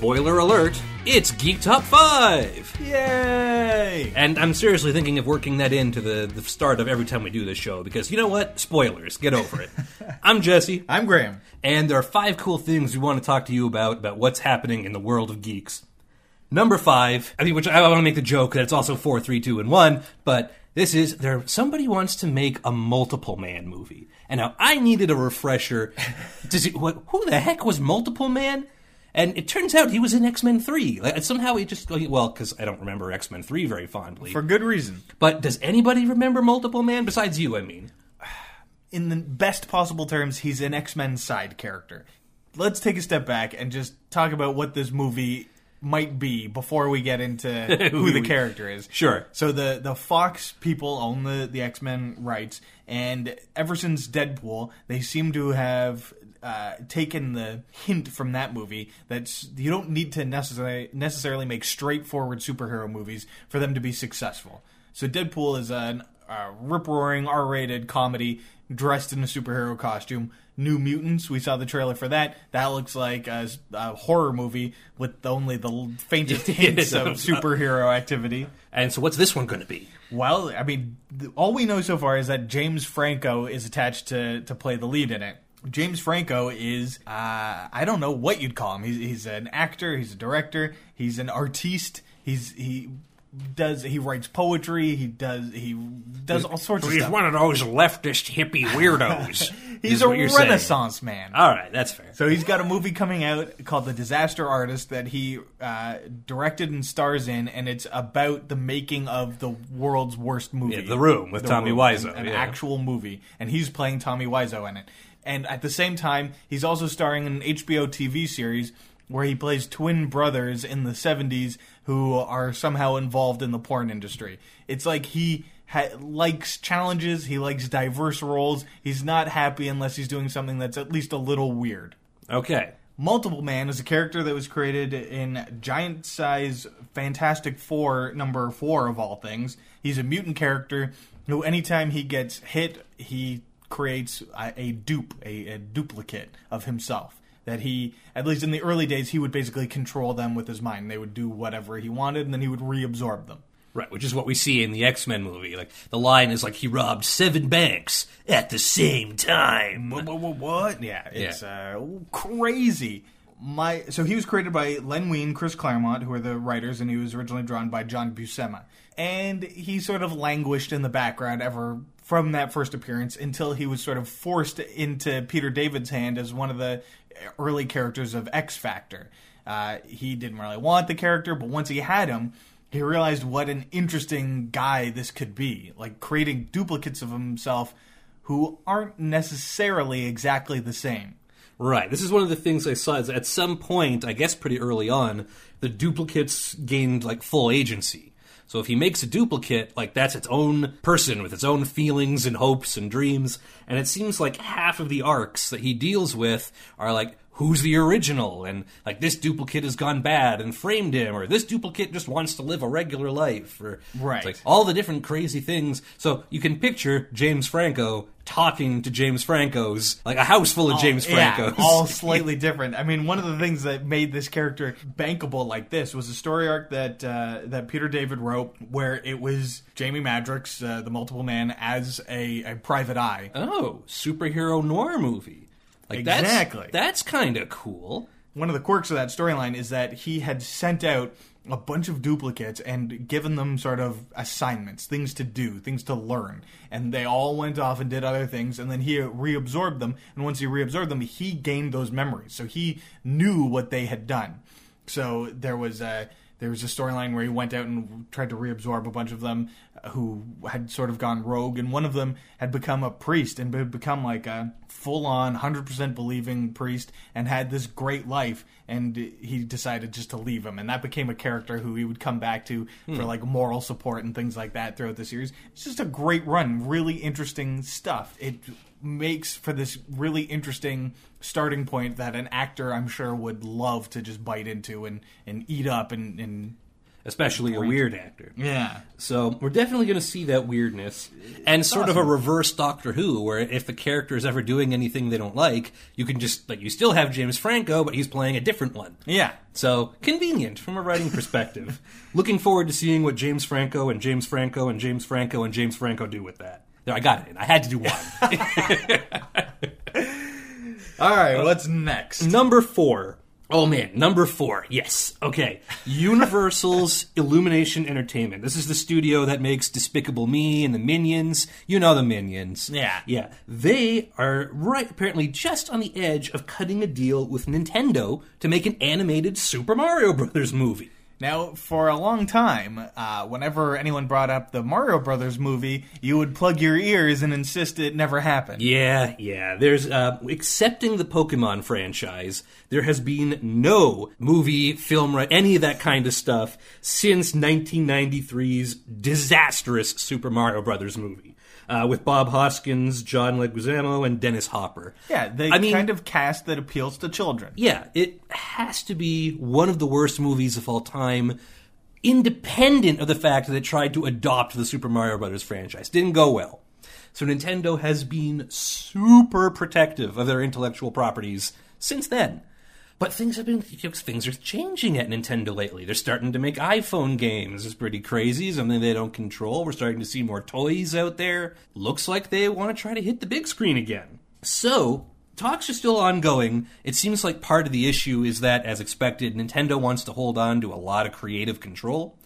spoiler alert, it's Geek Top 5! Yay! And I'm seriously thinking of working that into the, the start of every time we do this show because you know what? Spoilers. Get over it. I'm Jesse. I'm Graham. And there are five cool things we want to talk to you about, about what's happening in the world of geeks. Number five, I mean, which I want to make the joke that it's also four, three, two, and one, but this is there. Somebody wants to make a multiple man movie, and now I needed a refresher. Does it, what, who the heck was Multiple Man? And it turns out he was in X Men Three. Like, somehow he just well, because I don't remember X Men Three very fondly. For good reason. but does anybody remember Multiple Man besides you? I mean, In the best possible terms, he's an X Men side character. Let's take a step back and just talk about what this movie might be before we get into who the character is. Sure. So the the Fox people own the the X Men rights, and ever since Deadpool, they seem to have. Uh, taken the hint from that movie that you don't need to necessarily necessarily make straightforward superhero movies for them to be successful. So Deadpool is an uh, rip roaring R rated comedy dressed in a superhero costume. New Mutants, we saw the trailer for that. That looks like a, a horror movie with only the faintest hints of superhero activity. and so what's this one going to be? Well, I mean, th- all we know so far is that James Franco is attached to, to play the lead in it. James Franco is, uh, I don't know what you'd call him. He's, he's an actor, he's a director, he's an artiste, he's, he does, he writes poetry, he does, he does all sorts of He's one of those leftist hippie weirdos. He's a you're saying. renaissance man. All right, that's fair. So he's got a movie coming out called The Disaster Artist that he uh, directed and stars in, and it's about the making of the world's worst movie, Yeah, The Room, with Tommy Wiseau, an, an yeah. actual movie, and he's playing Tommy Wiseau in it. And at the same time, he's also starring in an HBO TV series where he plays twin brothers in the 70s who are somehow involved in the porn industry. It's like he ha- likes challenges, he likes diverse roles. He's not happy unless he's doing something that's at least a little weird. Okay. Multiple Man is a character that was created in giant size Fantastic Four number four of all things. He's a mutant character who, anytime he gets hit, he creates a, a dupe, a, a duplicate of himself. That he, at least in the early days, he would basically control them with his mind. They would do whatever he wanted, and then he would reabsorb them. Right, which is what we see in the X Men movie. Like the line is like he robbed seven banks at the same time. What? What? what? Yeah, it's Uh, crazy. My so he was created by Len Wein, Chris Claremont, who are the writers, and he was originally drawn by John Buscema. And he sort of languished in the background ever from that first appearance until he was sort of forced into Peter David's hand as one of the early characters of X Factor. Uh, he didn't really want the character, but once he had him, he realized what an interesting guy this could be. Like creating duplicates of himself who aren't necessarily exactly the same. Right. This is one of the things I saw. Is at some point, I guess pretty early on, the duplicates gained like full agency. So if he makes a duplicate, like that's its own person with its own feelings and hopes and dreams. And it seems like half of the arcs that he deals with are like, who's the original? And like this duplicate has gone bad and framed him, or this duplicate just wants to live a regular life, or Right. like all the different crazy things. So you can picture James Franco talking to James Franco's, like a house full of James Yeah, Francos. all slightly different. I mean, one of the things that made this character bankable like this was a story arc that uh, that Peter David wrote, where it was Jamie Madrox, uh, the Multiple Man, as a, a private eye. Oh, superhero noir movie. Like Exactly. That's, that's kind of cool. One of the quirks of that storyline is that he had sent out a bunch of duplicates and given them sort of assignments, things to do, things to learn. And they all went off and did other things, and then he reabsorbed them. And once he reabsorbed them, he gained those memories. So he knew what they had done. So there was a there was a storyline where he went out and tried to reabsorb a bunch of them uh, who had sort of gone rogue, and one of them had become a priest and had become like a full on, hundred percent believing priest, and had this great life. And he decided just to leave him, and that became a character who he would come back to for like moral support and things like that throughout the series. It's just a great run, really interesting stuff. It makes for this really interesting starting point that an actor I'm sure would love to just bite into and, and eat up and, and especially a weird actor. Yeah. So we're definitely going to see that weirdness, and sort of a reverse Doctor Who, where if the character is ever doing anything they don't like, you can just like you still have James Franco, but he's playing a different one. Yeah. So convenient from a writing perspective. Looking forward to seeing what James Franco and James Franco and James Franco and James Franco do with that. There, I got it. I had to do one. All right, what's next? Number four. Oh man, number four. Yes. Okay. Universal's Illumination Entertainment. This is the studio that makes Despicable Me and the Minions. You know the Minions. Yeah. Yeah. They are right, apparently, just on the edge of cutting a deal with Nintendo to make an animated Super Mario Brothers movie. Now, for a long time, uh, whenever anyone brought up the Mario Brothers movie, you would plug your ears and insist it never happened. Yeah, yeah. There's uh, accepting the Pokemon franchise. There has been no movie, film, any of that kind of stuff since 1993's disastrous Super Mario Brothers movie uh, with Bob Hoskins, John Leguizamo, and Dennis Hopper. Yeah, the I mean- kind of cast that appeals to children. Yeah, it has to be one of the worst movies of all time, independent of the fact that it tried to adopt the Super Mario Brothers franchise. Didn't go well. So Nintendo has been super protective of their intellectual properties since then. But things have been things are changing at Nintendo lately. They're starting to make iPhone games. It's pretty crazy, something they don't control. We're starting to see more toys out there. Looks like they want to try to hit the big screen again. So, talks are still ongoing. It seems like part of the issue is that, as expected, Nintendo wants to hold on to a lot of creative control,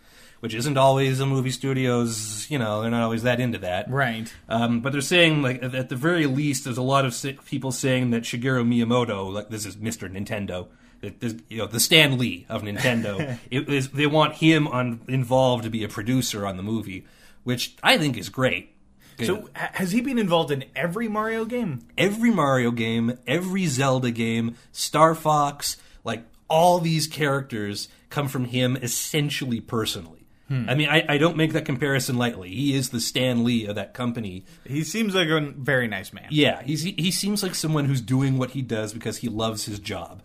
which isn't always the movie studios, you know, they're not always that into that. Right. Um, but they're saying, like, at the very least, there's a lot of people saying that Shigeru Miyamoto, like, this is Mr. Nintendo, that you know, the Stan Lee of Nintendo, it is, they want him on, involved to be a producer on the movie, which I think is great. So, ha- has he been involved in every Mario game? every Mario game, every Zelda game, Star Fox, like all these characters come from him essentially personally. Hmm. I mean, I, I don't make that comparison lightly. He is the Stan Lee of that company. He seems like a very nice man. Yeah, he's, he, he seems like someone who's doing what he does because he loves his job.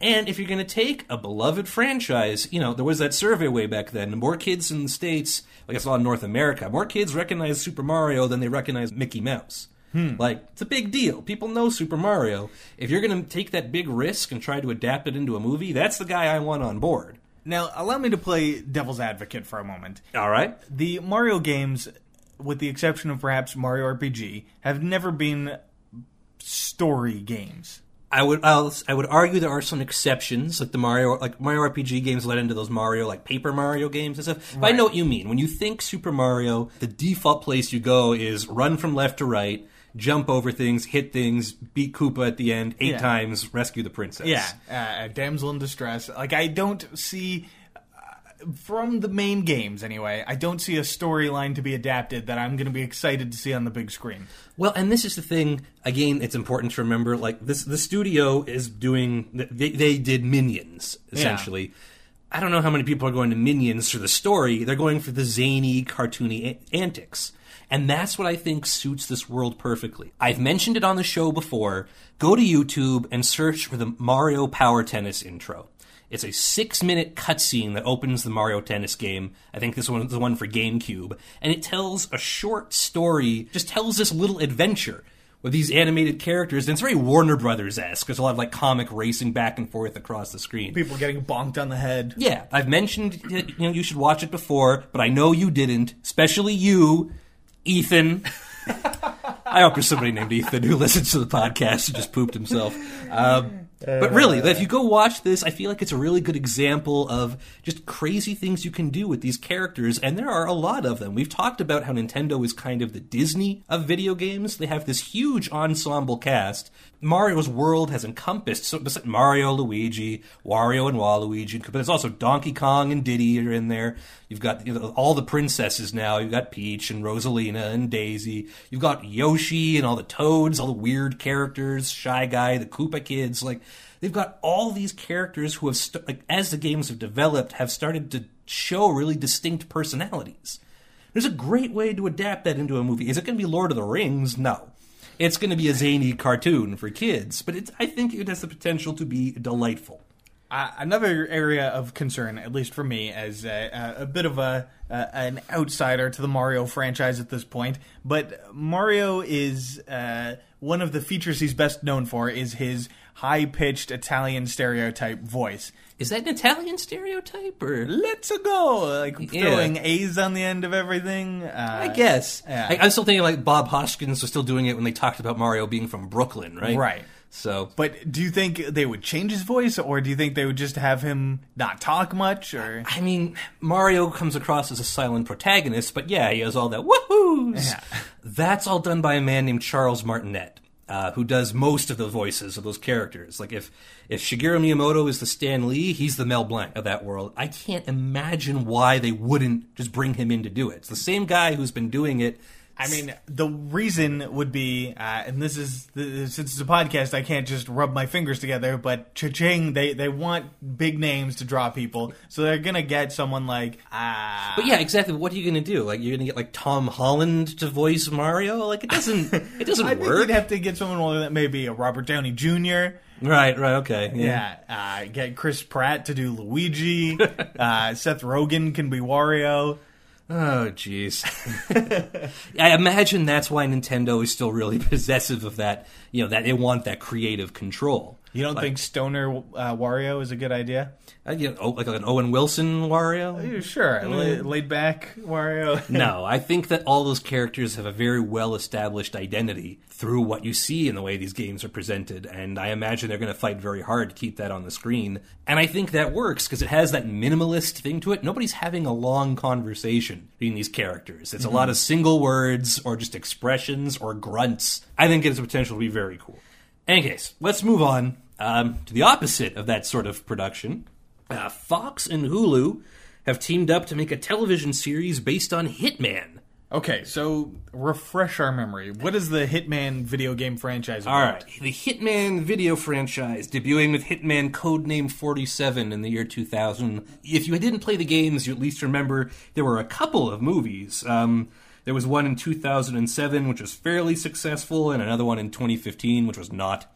And if you're going to take a beloved franchise, you know, there was that survey way back then. More kids in the States, like I saw in North America, more kids recognize Super Mario than they recognize Mickey Mouse. Hmm. Like, it's a big deal. People know Super Mario. If you're going to take that big risk and try to adapt it into a movie, that's the guy I want on board. Now, allow me to play devil's advocate for a moment. All right? The Mario games, with the exception of perhaps Mario RPG, have never been story games. I would I'll, I would argue there are some exceptions, like the Mario like Mario RPG games led into those Mario like Paper Mario games and stuff. But I know what you mean. When you think Super Mario, the default place you go is run from left to right, jump over things, hit things, beat Koopa at the end eight Yeah. times, rescue the princess. Yeah, uh, a damsel in distress. Like I don't see uh, from the main games anyway. I don't see a storyline to be adapted that I'm going to be excited to see on the big screen. Well, and this is the thing. Again, it's important to remember. Like this, the studio is doing. They, they did Minions essentially. I don't know how many people are going to Minions for the story. They're going for the zany, cartoony antics. And that's what I think suits this world perfectly. I've mentioned it on the show before. Go to YouTube and search for the Mario Power Tennis intro. It's a six minute cutscene that opens the Mario Tennis game. I think this is the one for GameCube. And it tells a short story, just tells this little adventure with these animated characters. And it's very Warner Brothers esque. There's a lot of like comic racing back and forth across the screen. People getting bonked on the head. Yeah, I've mentioned you know you should watch it before, but I know you didn't, especially you, Ethan. I hope there's somebody named Ethan who listens to the podcast who just pooped himself. Um, but uh, really, if you go watch this, I feel like it's a really good example of just crazy things you can do with these characters, and there are a lot of them. We've talked about how Nintendo is kind of the Disney of video games. They have this huge ensemble cast. Mario's world has encompassed so Mario, Luigi, Wario, and Waluigi, but there's also Donkey Kong and Diddy are in there. You've got you know, all the princesses now. You've got Peach and Rosalina and Daisy. You've got Yoshi and all the Toads, all the weird characters, Shy Guy, the Koopa kids. Like they've got all these characters who have, st- like, as the games have developed, have started to show really distinct personalities. There's a great way to adapt that into a movie. Is it going to be Lord of the Rings? No. It's going to be a zany cartoon for kids, but it's, I think it has the potential to be delightful. Uh, another area of concern, at least for me, as a, a, bit of a uh, an outsider to the Mario franchise at this point, but Mario is uh, one of the features he's best known for is his high pitched Italian stereotype voice. Is that an Italian stereotype or? Let's go, like Yeah. throwing A's on the end of everything. Uh, I guess. yeah. I, I'm still thinking like Bob Hoskins was still doing it when they talked about Mario being from Brooklyn, right? Right. So But do you think they would change his voice, or do you think they would just have him not talk much? Or I mean, Mario comes across as a silent protagonist, but yeah, he has all that woohoos. Yeah. That's all done by a man named Charles Martinet, uh, who does most of the voices of those characters. Like if if Shigeru Miyamoto is the Stan Lee, he's the Mel Blanc of that world. I can't imagine why they wouldn't just bring him in to do it. It's the same guy who's been doing it. I mean, the reason would be, uh, and this is since it's a podcast, I can't just rub my fingers together. But cha-ching, they they want big names to draw people, so they're gonna get someone like ah. But yeah, exactly. What are you going to do? Like you're going to get like Tom Holland to voice Mario? Like it doesn't. It doesn't I think work. you'd have to get someone that maybe a Robert Downey Jr. Right. Right. Okay. Yeah, uh, get Chris Pratt to do Luigi. uh, Seth Rogen can be Wario. Oh, jeez. I imagine that's why Nintendo is still really possessive of that. You know that they want that creative control. You don't think Stoner uh, Wario is a good idea? You know, oh, like an Owen Wilson Wario. Sure, La- laid back Wario. No, I think that all those characters have a very well established identity through what you see in the way these games are presented, and I imagine they're going to fight very hard to keep that on the screen. And I think that works because it has that minimalist thing to it. Nobody's having a long conversation between these characters. It's a lot of single words or just expressions or grunts. I think it has the potential to be very cool. In any case, let's move on um, to the opposite of that sort of production. Uh, Fox and Hulu have teamed up to make a television series based on Hitman. Okay, so refresh our memory. What is the Hitman video game franchise about? All right, the Hitman video franchise debuting with Hitman Codename 47 in the year 2000. If you didn't play the games, you at least remember there were a couple of movies. Um, there was one in 2007, which was fairly successful, and another one in 2015, which was not.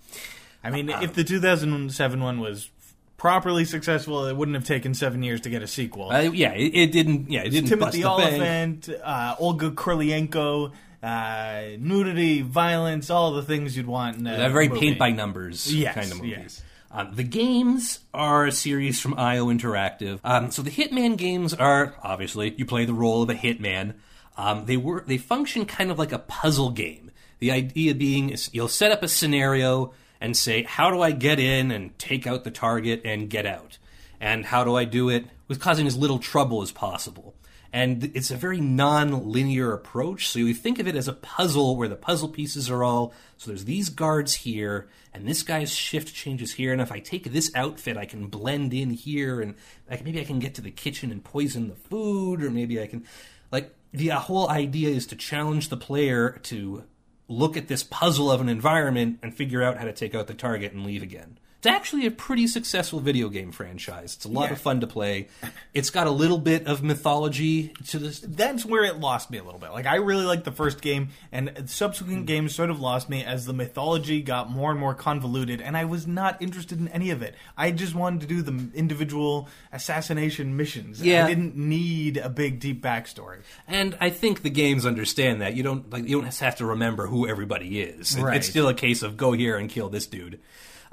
I mean, if the 2007 one was properly successful, it wouldn't have taken seven years to get a sequel. Uh, yeah, it, it didn't. Yeah, it didn't Timothy. Olyphant, uh, Olga Kurylenko, uh, nudity, violence, all the things you'd want in a a very movie. paint by numbers Yes, kind of movies. yes. Um, the games are a series from IO Interactive. Um, so the Hitman games are obviously you play the role of a hitman. Um, they were they function kind of like a puzzle game. The idea being is you'll set up a scenario and say, how do I get in and take out the target and get out, and how do I do it with causing as little trouble as possible. And it's a very non-linear approach. So you think of it as a puzzle where the puzzle pieces are all so there's these guards here and this guy's shift changes here and if I take this outfit I can blend in here and like maybe I can get to the kitchen and poison the food or maybe I can like the uh, whole idea is to challenge the player to look at this puzzle of an environment and figure out how to take out the target and leave again. It's actually a pretty successful video game franchise. It's a lot Yeah. of fun to play. It's got a little bit of mythology to this. That's where it lost me a little bit. Like I really liked the first game, and subsequent hmm. games sort of lost me as the mythology got more and more convoluted, and I was not interested in any of it. I just wanted to do the individual assassination missions. Yeah. I didn't need a big deep backstory. And I think the games understand that. You don't like you don't have to remember who everybody is. Right. It's still a case of go here and kill this dude.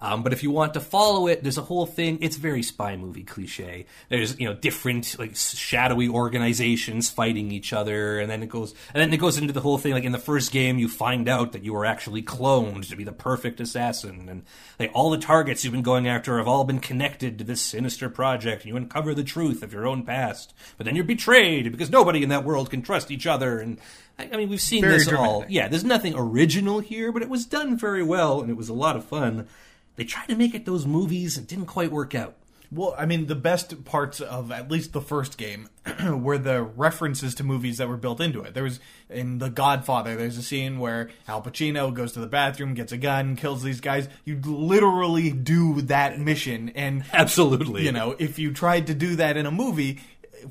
Um, but if you want to follow it, there's a whole thing. It's very spy movie cliche. There's you know different like shadowy organizations fighting each other, and then it goes and then it goes into the whole thing. Like in the first game, you find out that you were actually cloned to be the perfect assassin, and like all the targets you've been going after have all been connected to this sinister project. And you uncover the truth of your own past, but then you're betrayed because nobody in that world can trust each other. And I, I mean, we've seen Very this all. Yeah, there's nothing original here, but it was done very well, and it was a lot of fun. They tried to make it those movies, and didn't quite work out. Well, I mean, the best parts of at least the first game were the references to movies that were built into it. There was in The Godfather, there's a scene where Al Pacino goes to the bathroom, gets a gun, kills these guys. You literally do that mission, and Absolutely. you know, if you tried to do that in a movie,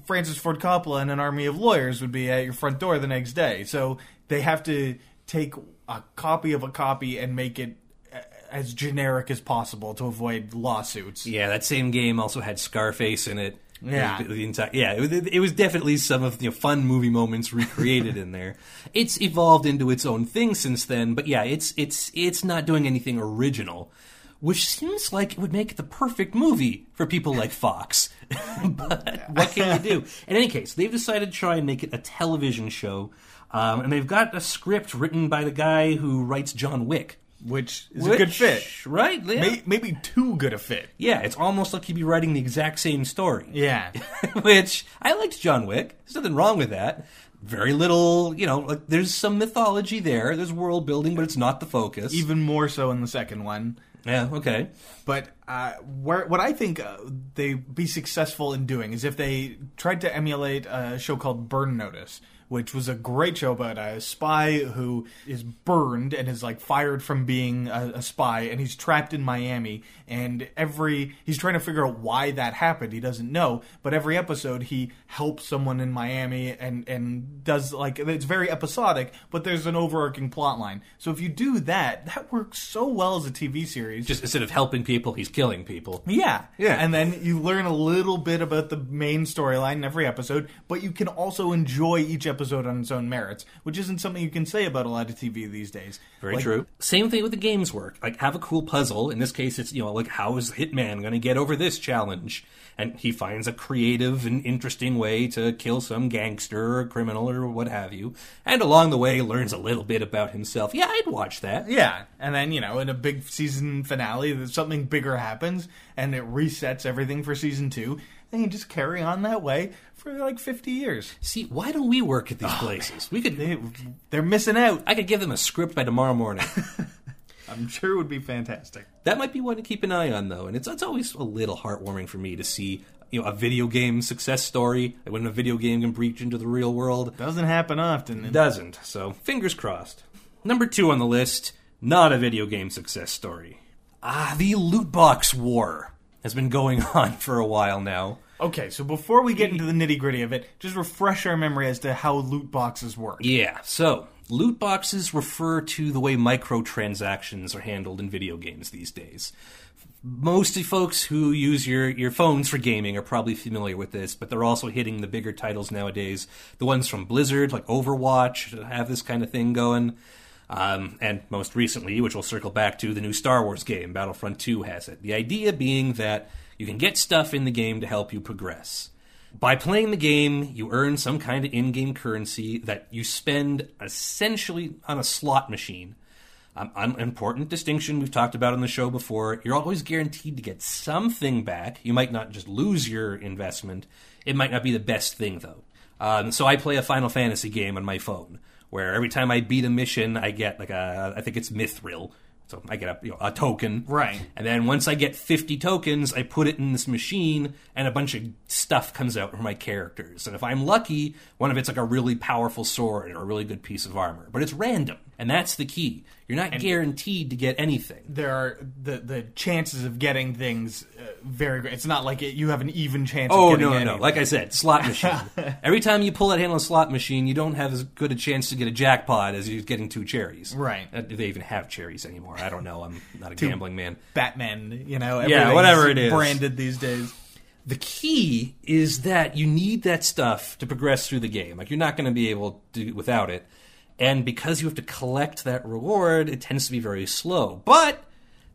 Francis Ford Coppola and an army of lawyers would be at your front door the next day. So they have to take a copy of a copy and make it a- as generic as possible to avoid lawsuits. Yeah, that same game also had Scarface in it. Yeah. the, the entire yeah, it, was- it was definitely some of the you know, fun movie moments recreated in there. It's evolved into its own thing since then, but yeah, it's it's it's not doing anything original, which seems like it would make the perfect movie for people like Fox. but what can you do? In any case, they've decided to try and make it a television show, um, and they've got a script written by the guy who writes John Wick. Which is a good fit. right? Yeah. May- Maybe too good a fit. Yeah, it's almost like he'd be writing the exact same story. Yeah. Which I liked John Wick. There's nothing wrong with that. Very little, you know, like there's some mythology there. There's world building, but it's not the focus. Even more so in the second one. yeah, okay. But uh, where, what I think uh, they'd be successful in doing is if they tried to emulate a show called Burn Notice, which was a great show about a spy who is burned and is like fired from being a, a spy, and he's trapped in Miami. And every he's trying to figure out why that happened. He doesn't know, but every episode he helps someone in Miami and and does like it's very episodic, but there's an overarching plot line. So if you do that, that works so well as a TV series. Just instead of helping people, he's killing people. Yeah. Yeah. And then you learn a little bit about the main storyline in every episode, but you can also enjoy each episode on its own merits, which isn't something you can say about a lot of TV these days. Very Like, true. Same thing with the games work. Like have a cool puzzle. In this case, it's you know like how is Hitman going to get over this challenge? And he finds a creative and interesting way to kill some gangster or criminal or what have you. And along the way, learns a little bit about himself. Yeah, I'd watch that. Yeah. And then, you know, in a big season finale, something bigger happens and it resets everything for season two. And you just carry on that way for like 50 years. See, why don't we work at these places? We could. They, they're missing out. I could give them a script by tomorrow morning. I'm sure it would be fantastic. that might be one to keep an eye on, though, and it's it's always a little heartwarming for me to see you know a video game success story when a video game can breach into the real world. Doesn't happen often. It doesn't. So fingers crossed. Number two on the list, not a video game success story. Ah, the loot box war has been going on for a while now. Okay, so before we get into the nitty gritty of it, just refresh our memory as to how loot boxes work. Yeah, so loot boxes refer to the way microtransactions are handled in video games these days. Most folks who use your, your phones for gaming are probably familiar with this, but they're also hitting the bigger titles nowadays. The ones from Blizzard, like Overwatch, have this kind of thing going. Um, and most recently, which we'll circle back to, the new Star Wars game, Battlefront 2, has it. The idea being that you can get stuff in the game to help you progress. By playing the game, you earn some kind of in game currency that you spend essentially on a slot machine. Um, an important distinction we've talked about on the show before you're always guaranteed to get something back. You might not just lose your investment, it might not be the best thing, though. Um, so I play a Final Fantasy game on my phone where every time I beat a mission, I get like a, I think it's Mithril. So I get a, you know, a token. Right. And then once I get 50 tokens, I put it in this machine, and a bunch of stuff comes out for my characters. And if I'm lucky, one of it's like a really powerful sword or a really good piece of armor. But it's random, and that's the key. You're not guaranteed to get anything. There are the the chances of getting things uh, very great. It's not like it, you have an even chance. Oh of getting no, no, no! Like I said, slot machine. Every time you pull that handle on a slot machine, you don't have as good a chance to get a jackpot as you're getting two cherries. Right. Uh, do they even have cherries anymore? I don't know. I'm not a gambling man. Batman, you know, Yeah, whatever it is. branded these days. the key is that you need that stuff to progress through the game. Like you're not going to be able to do it without it. And because you have to collect that reward, it tends to be very slow. But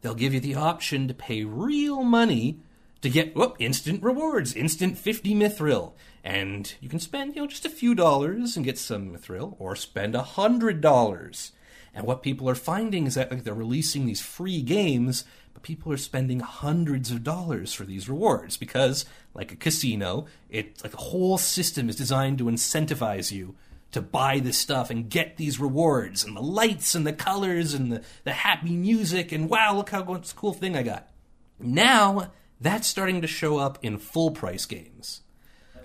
they'll give you the option to pay real money to get whoop, instant rewards, instant 50 mithril. And you can spend, you know, just a few dollars and get some mithril, or spend a hundred dollars. And what people are finding is that like, they're releasing these free games, but people are spending hundreds of dollars for these rewards because, like a casino, it like the whole system is designed to incentivize you to buy this stuff and get these rewards and the lights and the colors and the, the happy music and wow, look how what's cool thing I got. Now that's starting to show up in full price games.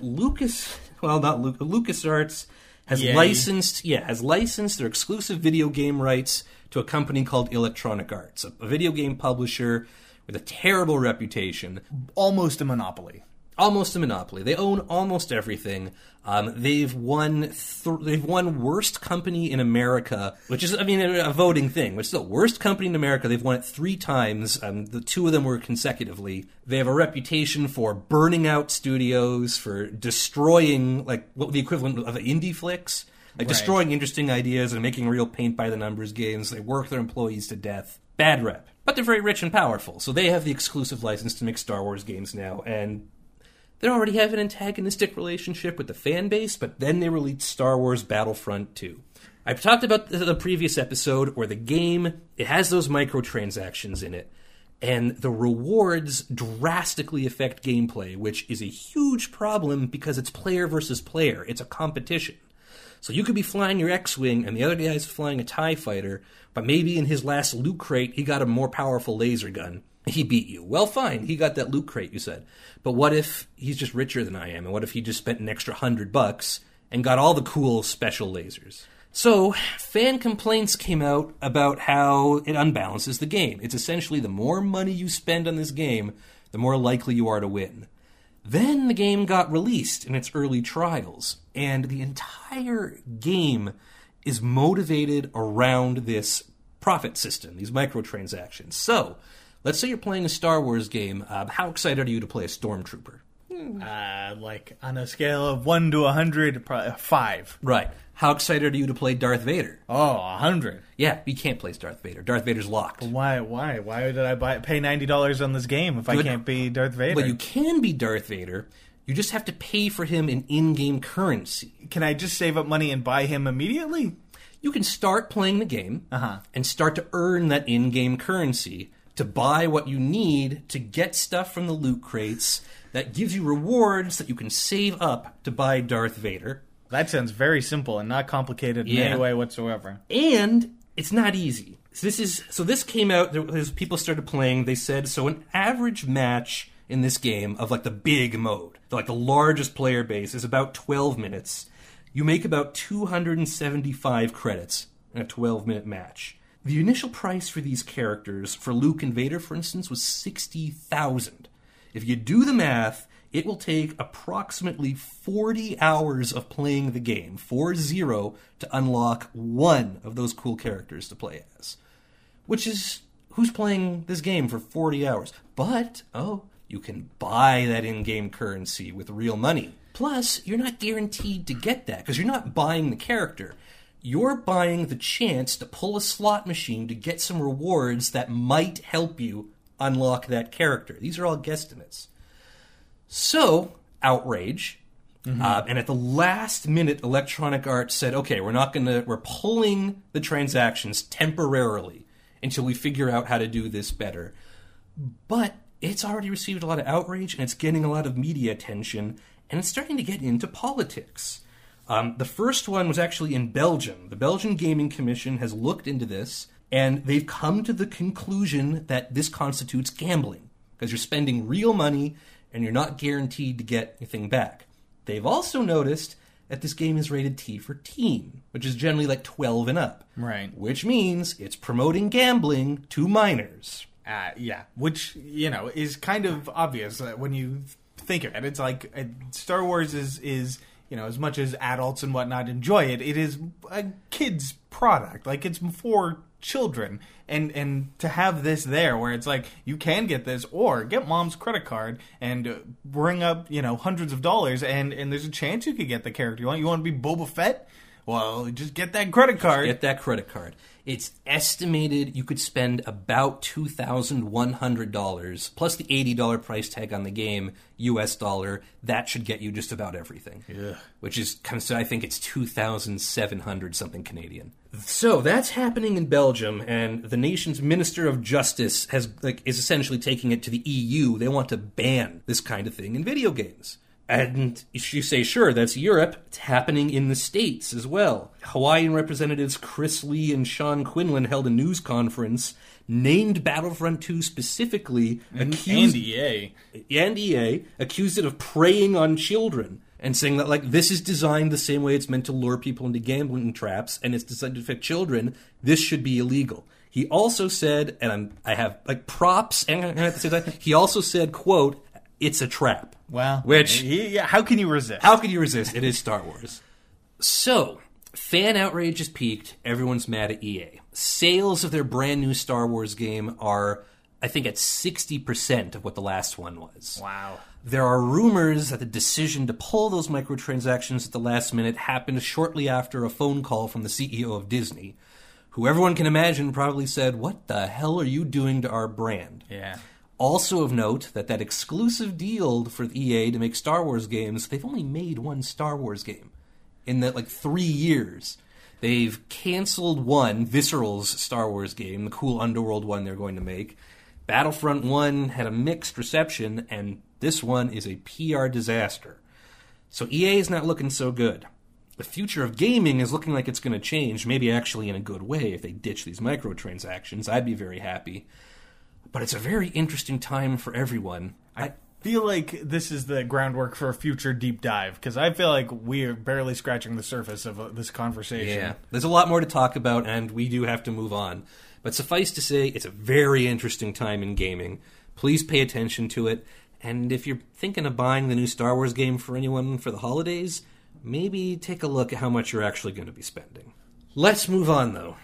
Lucas, well, not Lucas, LucasArts has Yay. licensed, yeah, has licensed their exclusive video game rights to a company called Electronic Arts, a video game publisher with a terrible reputation. Almost a monopoly. Almost a monopoly. They own almost everything. Um, they've won. Th- they've won worst company in America, which is, I mean, a, a voting thing. Which is the worst company in America. They've won it three times. Um, the two of them were consecutively. They have a reputation for burning out studios, for destroying like what the equivalent of indie flicks, like Right. destroying interesting ideas and making real paint by the numbers games. They work their employees to death. Bad rep. But they're very rich and powerful, so they have the exclusive license to make Star Wars games now, and they already have an antagonistic relationship with the fan base, but then they released Star Wars Battlefront 2. I've talked about the, previous episode where the game it has those microtransactions in it, and the rewards drastically affect gameplay, which is a huge problem because it's player versus player. It's a competition. So you could be flying your X-wing, and the other guy's flying a Tie fighter, but maybe in his last loot crate he got a more powerful laser gun. He beat you. Well, fine. He got that loot crate, you said. But what if he's just richer than I am? And what if he just spent an extra hundred bucks and got all the cool special lasers? So, fan complaints came out about how it unbalances the game. It's essentially the more money you spend on this game, the more likely you are to win. Then the game got released in its early trials, and the entire game is motivated around this profit system, these microtransactions. So, let's say you're playing a Star Wars game. Uh, how excited are you to play a Stormtrooper? Uh, like on a scale of one to a hundred, probably a five. Right. How excited are you to play Darth Vader? Oh, a hundred. Yeah, you can't play Darth Vader. Darth Vader's locked. Why? Why? Why did I buy pay ninety dollars on this game if I can't be Darth Vader? But you can be Darth Vader. You just have to pay for him in in-game currency. Can I just save up money and buy him immediately? you can start playing the game Uh-huh. and start to earn that in-game currency to buy what you need to get stuff from the loot crates that gives you rewards that you can save up to buy Darth Vader. That sounds very simple and not complicated in Yeah. any way whatsoever. And it's not easy. So this is so this came out there was people started playing, they said so an average match in this game of like the big mode, like the largest player base is about 12 minutes. You make about 275 credits in a 12 minute match. The initial price for these characters, for Luke and Vader, for instance, was 60,000. If you do the math, it will take approximately 40 hours of playing the game, 4 0, to unlock one of those cool characters to play as. Which is, who's playing this game for 40 hours? But, oh, you can buy that in game currency with real money. Plus, you're not guaranteed to get that because you're not buying the character. You're buying the chance to pull a slot machine to get some rewards that might help you unlock that character. These are all guesstimates. So, outrage. Uh, and at the last minute, Electronic Arts said, okay, we're not going to, we're pulling the transactions temporarily until we figure out how to do this better. But it's already received a lot of outrage and it's getting a lot of media attention and it's starting to get into politics. Um, the first one was actually in Belgium. The Belgian Gaming Commission has looked into this and they've come to the conclusion that this constitutes gambling because you're spending real money and you're not guaranteed to get anything back. They've also noticed that this game is rated T for teen, which is generally like 12 and up. Right. Which means it's promoting gambling to minors. Uh, yeah, which you know is kind of obvious uh, when you think of it. It's like uh, Star Wars is is you know as much as adults and whatnot enjoy it, it is a kids product. Like it's for children, and and to have this there where it's like you can get this or get mom's credit card and bring up you know hundreds of dollars, and and there's a chance you could get the character you want. You want to be Boba Fett. Well, just get that credit card. Get that credit card. It's estimated you could spend about two thousand one hundred dollars plus the eighty dollar price tag on the game, U.S. dollar. That should get you just about everything. Yeah. Which is I think it's two thousand seven hundred something Canadian. So that's happening in Belgium, and the nation's Minister of Justice has like is essentially taking it to the EU. They want to ban this kind of thing in video games. And if you say, sure, that's Europe, it's happening in the States as well. Hawaiian representatives Chris Lee and Sean Quinlan held a news conference, named Battlefront 2 specifically, accused, and EA. and EA, accused it of preying on children. And saying that, like, this is designed the same way it's meant to lure people into gambling traps, and it's designed to affect children. This should be illegal. He also said, and I'm, I have like props, and at the same time, he also said, "quote it's a trap. Well, Which- yeah, how can you resist? How can you resist? It is Star Wars. So, fan outrage has peaked. Everyone's mad at EA. Sales of their brand new Star Wars game are, I think, at 60% of what the last one was. Wow. There are rumors that the decision to pull those microtransactions at the last minute happened shortly after a phone call from the CEO of Disney, who everyone can imagine probably said, What the hell are you doing to our brand? Yeah. Also of note that that exclusive deal for EA to make Star Wars games, they've only made one Star Wars game in that like three years. They've canceled one, Visceral's Star Wars game, the cool Underworld one they're going to make. Battlefront 1 had a mixed reception, and this one is a PR disaster. So EA is not looking so good. The future of gaming is looking like it's going to change, maybe actually in a good way if they ditch these microtransactions. I'd be very happy. But it's a very interesting time for everyone. I, feel like this is the groundwork for a future deep dive because I feel like we're barely scratching the surface of uh, this conversation. Yeah, there's a lot more to talk about, and we do have to move on. But suffice to say, it's a very interesting time in gaming. Please pay attention to it. And if you're thinking of buying the new Star Wars game for anyone for the holidays, maybe take a look at how much you're actually going to be spending. Let's move on, though.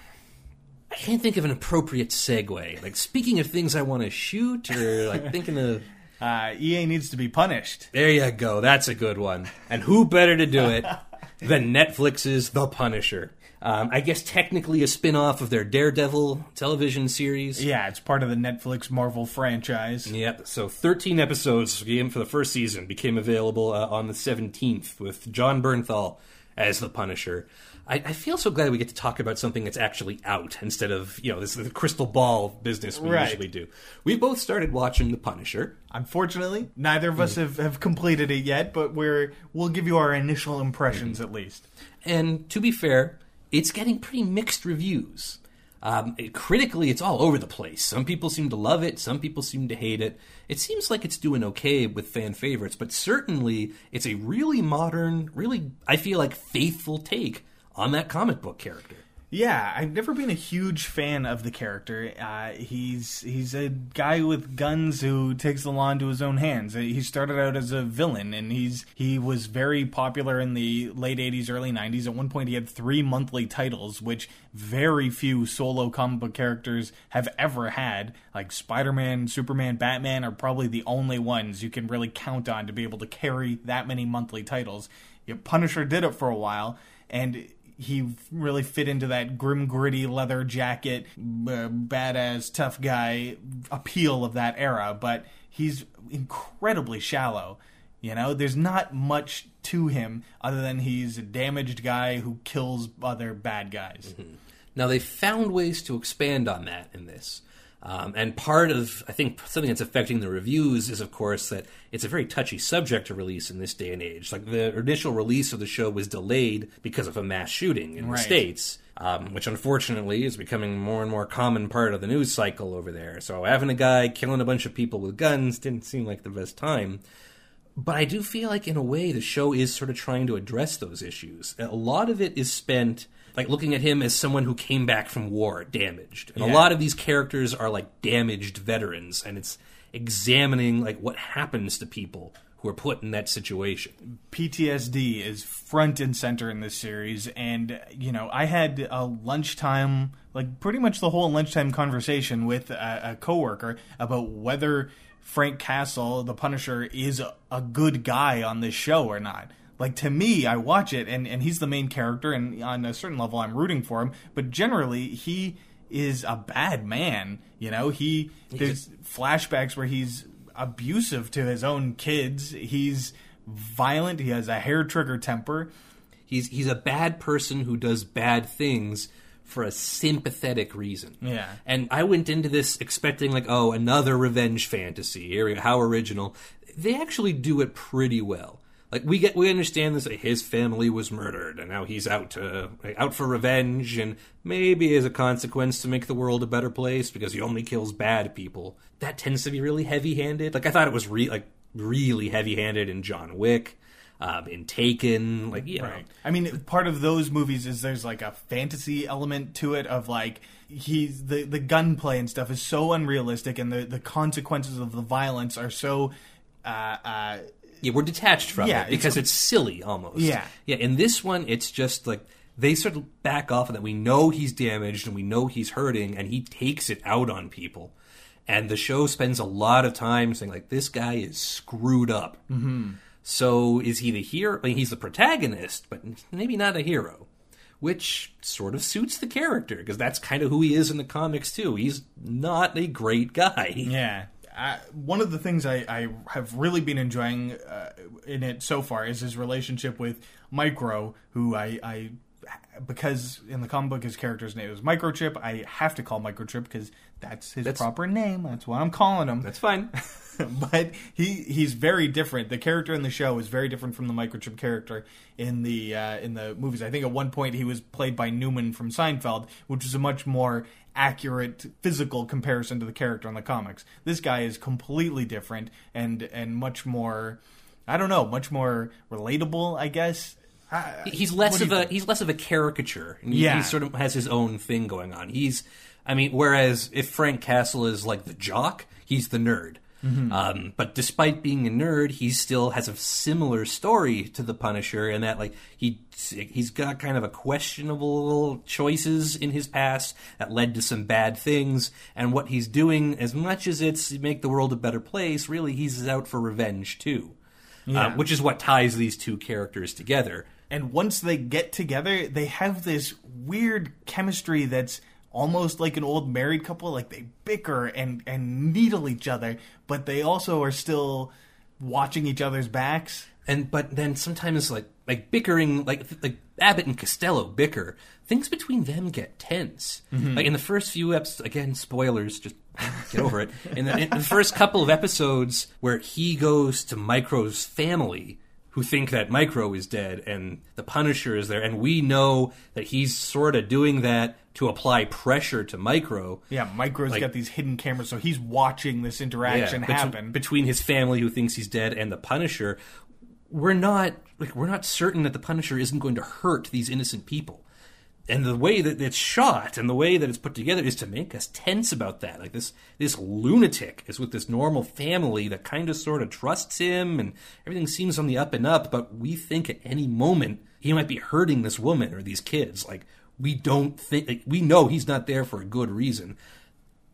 I can't think of an appropriate segue. Like, speaking of things I want to shoot, or like thinking of. Uh, EA needs to be punished. There you go. That's a good one. And who better to do it than Netflix's The Punisher? Um, I guess technically a spin off of their Daredevil television series. Yeah, it's part of the Netflix Marvel franchise. Yep. So 13 episodes game for the first season became available uh, on the 17th with Jon Bernthal as the Punisher. I, I feel so glad we get to talk about something that's actually out instead of you know this the crystal ball business we Right. usually do. We both started watching the Punisher. Unfortunately, neither of us have, have completed it yet, but we're we'll give you our initial impressions at least. And to be fair, it's getting pretty mixed reviews. Um, it- critically, it's all over the place. Some people seem to love it, some people seem to hate it. It seems like it's doing okay with fan favorites, but certainly it's a really modern, really, I feel like, faithful take on that comic book character. Yeah, I've never been a huge fan of the character. Uh, he's he's a guy with guns who takes the law into his own hands. Uh, He started out as a villain, and he's he was very popular in the late '80s, early '90s. At one point, he had three monthly titles, which very few solo comic book characters have ever had. Like Spider-Man, Superman, Batman are probably the only ones you can really count on to be able to carry that many monthly titles. Yeah, Punisher did it for a while, and he really fit into that grim, gritty leather jacket, uh, badass, tough guy appeal of that era. But he's incredibly shallow. You know, there's not much to him other than he's a damaged guy who kills other bad guys. Now they found ways to expand on that in this. Um, and part of, I think, something that's affecting the reviews is, of course, that it's a very touchy subject to release in this day and age. Like the initial release of the show was delayed because of a mass shooting in Right. the states, um, which unfortunately is becoming more and more common part of the news cycle over there. So having a guy killing a bunch of people with guns didn't seem like the best time. But I do feel like, in a way, the show is sort of trying to address those issues. A lot of it is spent like looking at him as someone who came back from war damaged, and a lot of these characters are like damaged veterans, and it's examining like what happens to people who are put in that situation. PTSD is front and center in this series, and you know, I had a lunchtime, like pretty much the whole lunchtime conversation with a, a coworker about whether Frank Castle, the Punisher, is a, a good guy on this show or not. Like to me, I watch it, and and he's the main character, and on a certain level, I'm rooting for him. But generally, he is a bad man. You know, he there's flashbacks where he's abusive to his own kids. He's violent. He has a hair trigger temper. He's he's a bad person who does bad things for a sympathetic reason. Yeah. And I went into this expecting like, oh, another revenge fantasy. How original. They actually do it pretty well. Like we get, we understand this. Like, his family was murdered, and now he's out to out for revenge, and maybe as a consequence to make the world a better place because he only kills bad people. That tends to be really heavy-handed. Like I thought it was re- like really heavy-handed in John Wick, um, in Taken. Like you know, I mean, part of those movies is there's like a fantasy element to it of like he's the the gunplay and stuff is so unrealistic, and the the consequences of the violence are so uh, uh, Yeah, we're detached from Yeah, it because it's, silly almost. Yeah. Yeah, in this one, it's just like they sort of back off and that we know he's damaged and we know he's hurting and he takes it out on people. And the show spends a lot of time saying, like, this guy is screwed up. Mm-hmm. So is he the hero? I mean, he's the protagonist, but maybe not a hero. Which sort of suits the character because that's kind of who he is in the comics too. He's not a great guy. Yeah. I, one of the things I, I have really been enjoying uh, in it so far is his relationship with Micro, who I, I because in the comic book his character's name is Microchip. I have to call Microchip because that's his That's- proper name. That's what I'm calling him. That's fine. but he he's very different. The character in the show is very different from the microchip character in the uh, in the movies. I think at one point he was played by Newman from Seinfeld, which is a much more accurate physical comparison to the character in the comics. This guy is completely different and and much more I don't know, much more relatable, I guess. I- he's less of a think? he's less of a caricature. He, Yeah. he sort of has his own thing going on. He's, I mean, whereas if Frank Castle is like the jock, he's the nerd. Mm-hmm. Um, but despite being a nerd, he still has a similar story to the Punisher, and that like he he's got kind of a questionable choices in his past that led to some bad things, and what he's doing, as much as it's make the world a better place, really he's out for revenge too. Yeah. Uh, which is what ties these two characters together. and once they get together, they have this weird chemistry that's almost like an old married couple. Like they bicker and and needle each other, but they also are still watching each other's backs. and but then sometimes like like bickering like like Abbott and Costello bicker things between them get tense mm-hmm. like in the first few episodes again spoilers just get over it in the, in the first couple of episodes where he goes to Micro's family who think that Micro is dead and the Punisher is there and we know that he's sort of doing that to apply pressure to Micro Yeah, Micro's Like- got these hidden cameras, so he's watching this interaction between- happen. between his family who thinks he's dead and the Punisher. We're not like we're not certain that the Punisher isn't going to hurt these innocent people. And the way that it's shot and the way that it's put together is to make us tense about that. Like this this lunatic is with this normal family that kind of sort of trusts him and everything seems on the up and up, but we think at any moment he might be hurting this woman or these kids. Like we don't think like, we know he's not there for a good reason.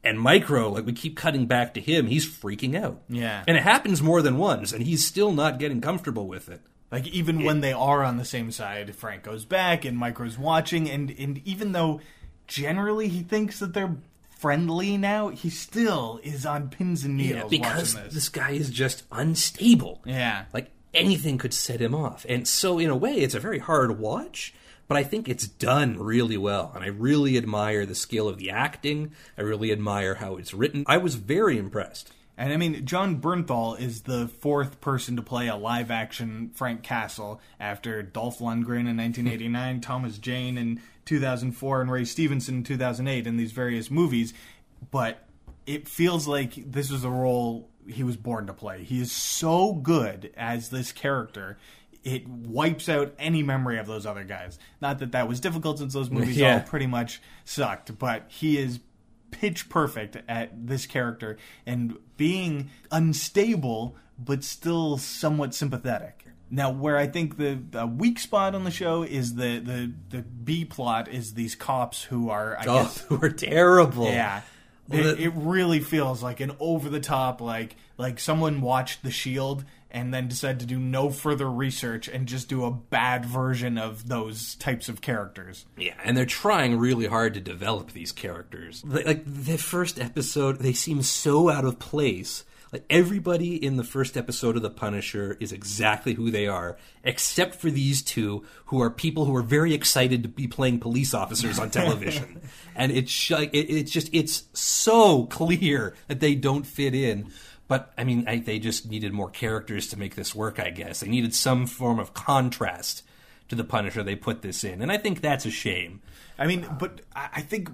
And Micro, like we keep cutting back to him, he's freaking out. Yeah. And it happens more than once, and he's still not getting comfortable with it. Like even when they are on the same side, Frank goes back and Micro's watching, and and even though generally he thinks that they're friendly now, he still is on pins and needles because watching this. this guy is just unstable. Yeah. Like anything could set him off. And so in a way it's a very hard watch, but I think it's done really well. And I really admire the skill of the acting. I really admire how it's written. I was very impressed. And I mean, Jon Bernthal is the fourth person to play a live action Frank Castle after Dolph Lundgren in 1989, Thomas Jane in 2004, and Ray Stevenson in 2008 in these various movies. But it feels like this was a role he was born to play. He is so good as this character. It wipes out any memory of those other guys. Not that that was difficult since those movies Yeah. all pretty much sucked, but he is pitch perfect at this character and being unstable but still somewhat sympathetic. Now, where I think the, the weak spot on the show is the, the, the B plot is these cops who are, I Oh, guess, we're terrible. yeah. Well, It, the- it really feels like an over the top, like like someone watched The Shield and then decided to do no further research and just do a bad version of those types of characters. Yeah, and they're trying really hard to develop these characters. Like, the first episode, they seem so out of place. Like everybody in the first episode of The Punisher is exactly who they are, except for these two, who are people who are very excited to be playing police officers on television. and it's it's just it's so clear that they don't fit in. But I mean, I, they just needed more characters to make this work. I guess they needed some form of contrast to the Punisher. They put this in, and I think that's a shame. I mean, but I I think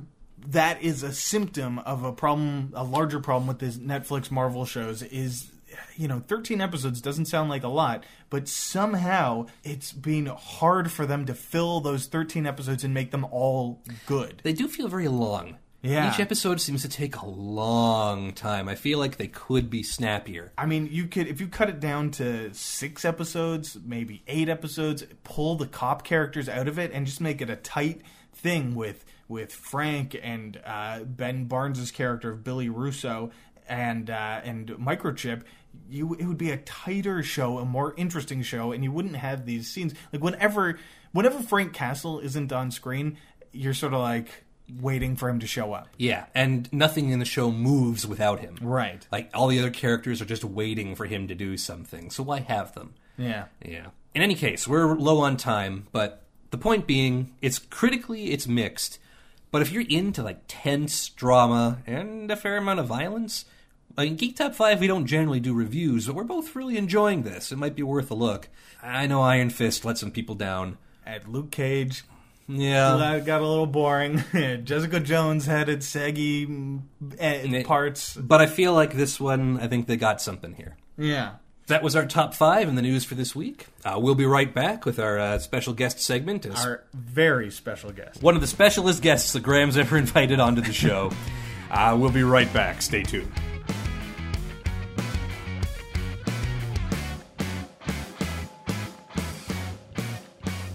that is a symptom of a problem, a larger problem with these Netflix Marvel shows is, you know, 13 episodes doesn't sound like a lot, but somehow it's been hard for them to fill those 13 episodes and make them all good. They do feel very long. Yeah. Each episode seems to take a long time. I feel like they could be snappier. I mean, you could if you cut it down to six episodes, maybe eight episodes, pull the cop characters out of it, and just make it a tight thing with with Frank and uh, Ben Barnes's character of Billy Russo and uh, and Microchip. You it would be a tighter show, a more interesting show, and you wouldn't have these scenes like whenever whenever Frank Castle isn't on screen, you're sort of like waiting for him to show up. Yeah, and nothing in the show moves without him. Right. Like all the other characters are just waiting for him to do something. So why have them? Yeah. Yeah. In any case, we're low on time, but the point being, it's critically it's mixed. But if you're into like tense drama and a fair amount of violence, like in Geek Top 5 we don't generally do reviews, but we're both really enjoying this. It might be worth a look. I know Iron Fist let some people down. At Luke Cage, Yeah. that got a little boring. Jessica Jones had its saggy mm, eh, parts. But I feel like this one, I think they got something here. Yeah. That was our top five in the news for this week. Uh, we'll be right back with our uh, special guest segment. Our very special guest. one of the specialist guests that Graham's ever invited onto the show. uh, we'll be right back. Stay tuned.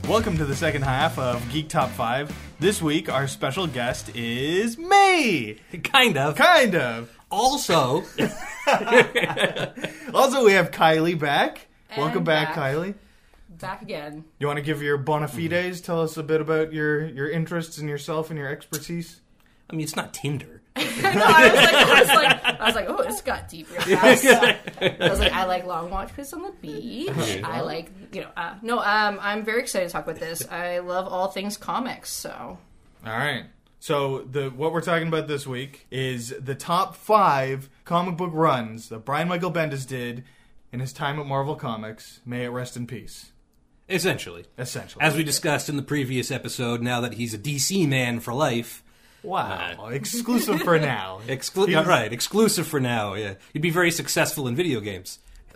Welcome to the second half of Geek Top 5. This week, our special guest is me! Kind of. Kind of. Also, Also, we have Kylie back. And Welcome back, back. Kylie. Back again. You want to give your bona Mm-hmm. Tell us a bit about your, your interests and yourself and your expertise. I mean, it's not Tinder. no, I was like, I was like, I was like, oh, this got deep real fast. I was like, I like long watches on the beach. I like, you know, uh, no, um, I'm very excited to talk about this. I love all things comics, so All right. So the what we're talking about this week is the top five comic book runs that Brian Michael Bendis did in his time at Marvel Comics. May it rest in peace. Essentially. Essentially, As we discussed in the previous episode, now that he's a DC man for life, wow, exclusive for now. exclu- He uh, right, exclusive for now. Yeah, you'd be very successful in video games.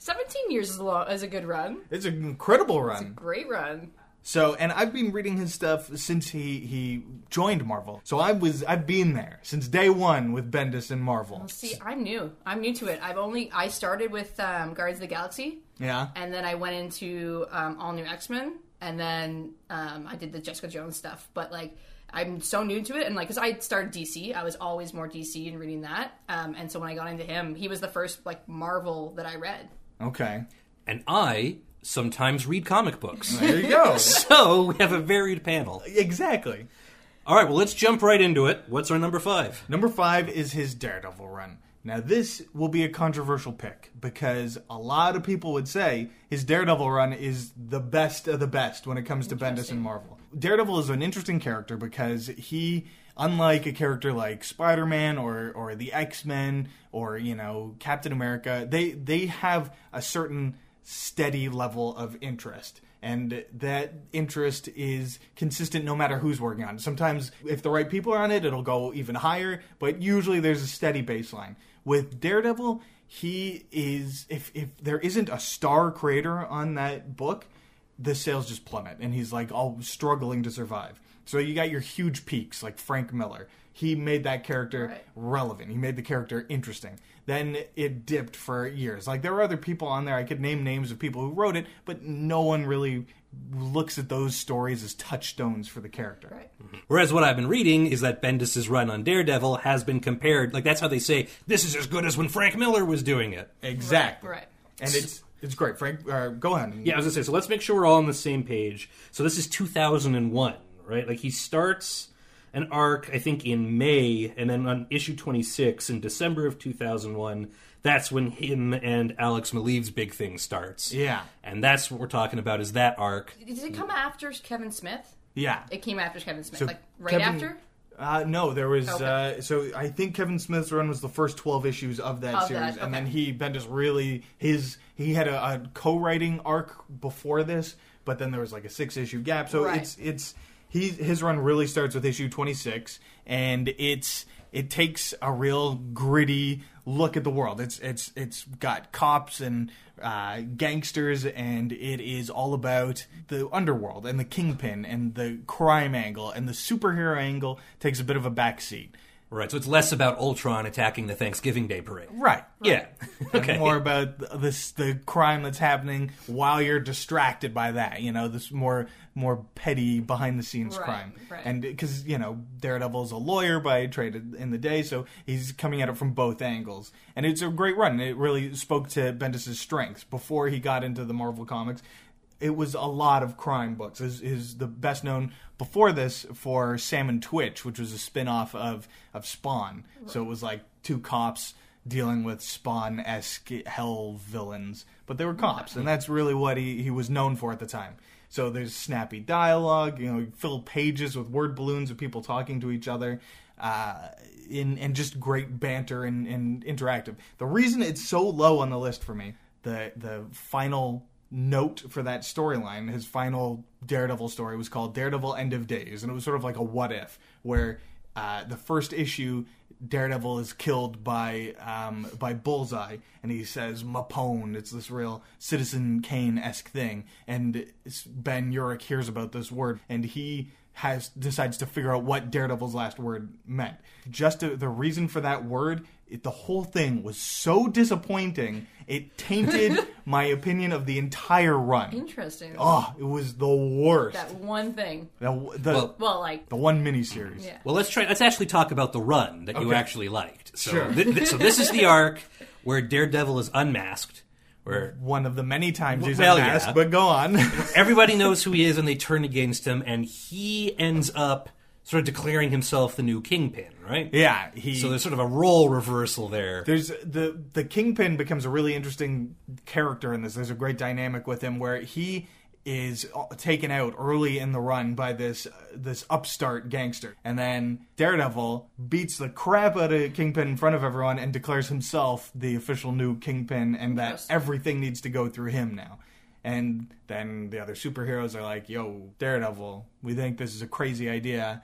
17 years is a, long, is a good run. It's an incredible run. It's a great run. So, and I've been reading his stuff since he he joined Marvel. So I was I've been there since day one with Bendis and Marvel. See, I'm new. I'm new to it. I've only I started with um, Guardians of the Galaxy, Yeah. and then I went into um, all new X Men, and then um, I did the Jessica Jones stuff. But like, I'm so new to it, and like, because I started DC, I was always more DC and reading that. Um, and so when I got into him, he was the first like Marvel that I read. Okay. And I sometimes read comic books. There you go. so we have a varied panel. exactly. All right, well, let's jump right into it. What's our number five? Number five is his Daredevil run. Now, this will be a controversial pick because a lot of people would say his Daredevil run is the best of the best when it comes to Bendis and Marvel. Daredevil is an interesting character because he, unlike a character like Spider Man or, or the X Men or, you know, Captain America, they, they have a certain steady level of interest. And that interest is consistent no matter who's working on it. Sometimes, if the right people are on it, it'll go even higher, but usually there's a steady baseline. With Daredevil, he is, if, if there isn't a star creator on that book, the sales just plummet, and he's like all struggling to survive. So you got your huge peaks, like Frank Miller. He made that character Right. relevant. He made the character interesting. Then it dipped for years. Like there were other people on there. I could name names of people who wrote it, but no one really looks at those stories as touchstones for the character. Right. Mm-hmm. Whereas what I've been reading is that Bendis' run on Daredevil has been compared, like that's how they say this is as good as when Frank Miller was doing it. Exactly. Right. And it's it's great. Frank, uh, go ahead. Yeah, I was gonna say. So let's make sure we're all on the same page. So this is 2001, right? Like he starts an arc, I think, in May, and then on issue 26 in December of 2001. That's when him and Alex Maleev's big thing starts. Yeah. and that's what we're talking about. Is that arc? Did it come after Kevin Smith? Yeah. It came after Kevin Smith, So like right Kevin- after. Uh, no, there was. Okay. Uh, so I think Kevin Smith's run was the first twelve issues of that Of series, that, and then okay. he Bendis really his he had a, a co-writing arc before this, but then there was like a six issue gap. So Right. it's it's he his run really starts with issue twenty six, and it's it takes a real gritty look at the world. It's it's it's got cops and uh, gangsters, and it is all about the underworld and the kingpin and the crime angle and the superhero angle takes a bit of a backseat. Right. So it's less about Ultron attacking the Thanksgiving Day parade. Right. Yeah. And okay. more about this the crime that's happening while you're distracted by that. You know, this more more petty behind the scenes Right, crime. right. And because you know Daredevil's a lawyer by trade in the day, so he's coming at it from both angles. And it's a great run. It really spoke to Bendis' strengths before he got into the Marvel comics. It was a lot of crime books. Is is the best known before this for Sam and Twitch, which was a spin-off of of Spawn. So it was like two cops dealing with Spawn esque hell villains, but they were cops, and that's really what he, he was known for at the time. So there's snappy dialogue, you know, fill pages with word balloons of people talking to each other, uh, in and just great banter and, and interactive. The reason it's so low on the list for me, the the final note for that storyline, his final Daredevil story was called Daredevil End of Days, and it was sort of like a what if, where uh, the first issue Daredevil is killed by um, by Bullseye, and he says Mapone. It's this real Citizen Kane esque thing, and Ben Urich hears about this word, and he has decides to figure out what Daredevil's last word meant. Just to, the reason for that word, it, the whole thing was so disappointing. It tainted my opinion of the entire run. Interesting. Oh, it was the worst. That one thing. The, the, Well- Well, like, the one miniseries. yeah. Well, let's try. Let's actually talk about the run that you actually liked. So, Sure. thi- thi- so this is the arc where Daredevil is unmasked, where One of the many times he's Well, unmasked, yeah. but go on. everybody knows who he is and they turn against him, and he ends up sort of declaring himself the new kingpin, right? yeah, he. So there's sort of a role reversal there. There's the the kingpin becomes a really interesting character in this. There's a great dynamic with him where he is uh, taken out early in the run by this uh, this upstart gangster, and then Daredevil beats the crap out of Kingpin in front of everyone and declares himself the official new Kingpin, and that Interesting. everything needs to go through him now. And then the other superheroes are like, "Yo, Daredevil, we think this is a crazy idea."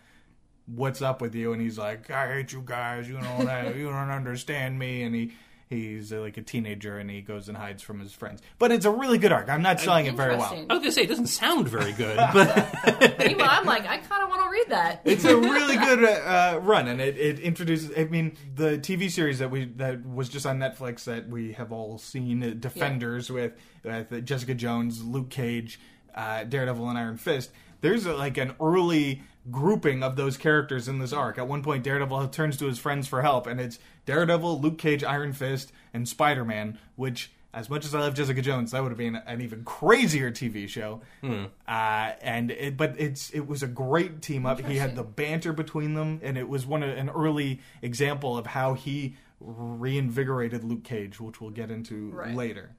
What's up with you? And he's like i hate you guys. You know that you don't understand me. And he he's uh, like a teenager and he goes and hides from his friends. But it's a really good arc. I'm not selling it very well. I was gonna say it doesn't sound very good, but Meanwhile, I'm like, I kind of want to read that. it's a really good uh, run and it, it introduces i mean the tv series that we that was just on netflix that we have all seen uh, defenders with with jessica jones luke cage uh, daredevil and iron fist there's a, like an early grouping of those characters in this arc at one point daredevil turns to his friends for help and it's daredevil luke cage iron fist and spider-man which as much as I love Jessica Jones, that would have been an even crazier TV show. Uh, and it, but it's it was a great team up. He had the banter between them, and it was one of, an early example of how he reinvigorated Luke Cage, which we'll get into Right. later.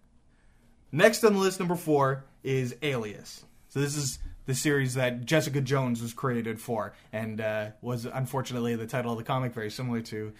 Next on the list, number four, is Alias. So this is the series that Jessica Jones was created for, and uh, was unfortunately the title of the comic, very similar to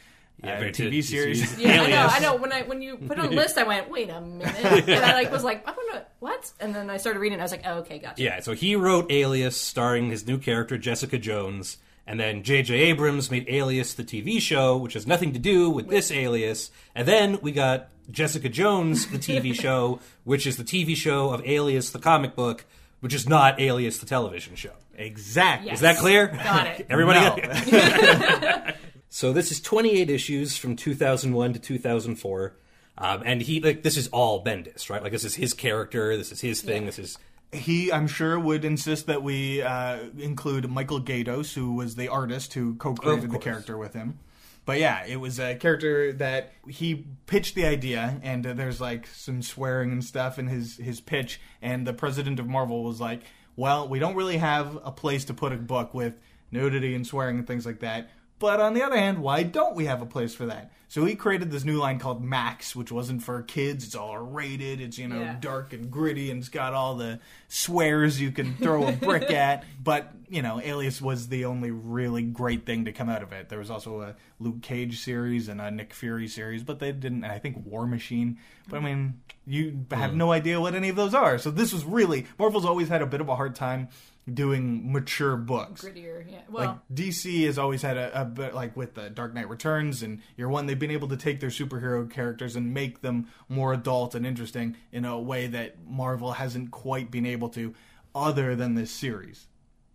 Yeah, uh, very TV to- series. Yeah, I know. I know. When I when you put it on the list, I went, wait a minute, and I like was like, I don't know what, and then I started reading. and I was like, oh, okay, gotcha. yeah. So he wrote Alias, starring his new character Jessica Jones, and then J.J. Abrams made Alias the TV show, which has nothing to do with this Alias. And then we got Jessica Jones the TV show, which is the TV show of Alias the comic book, which is not Alias the television show. Exactly. Yes. Is that clear? Got it. Everybody No. got it? so this is 28 issues from 2001 to 2004. Um, and he like this is all Bendis, right? Like this is his character, this is his thing, Yeah. this is He, I'm sure, would insist that we uh, include Michael Gaydos, who was the artist who co-created the course. character with him. But yeah, it was a character that he pitched the idea, and uh, there's like some swearing and stuff in his his pitch. And the president of Marvel was like, "Well, we don't really have a place to put a book with nudity and swearing and things like that. But on the other hand, why don't we have a place for that?" So he created this new line called Max, which wasn't for kids. It's all rated. It's you know Yeah. dark and gritty, and it's got all the swears you can throw a brick at. But you know, Alias was the only really great thing to come out of it. There was also a Luke Cage series and a Nick Fury series, but they didn't. and I think War Machine. But I mean, you have hmm. no idea what any of those are. So this was really Marvel's always had a bit of a hard time doing mature books. Grittier, yeah. Like Well, DC has always had a, a bit like with the Dark Knight Returns and Year One, they've been able to take their superhero characters and make them more adult and interesting in a way that Marvel hasn't quite been able to, other than this series.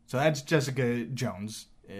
So that's Jessica Jones uh,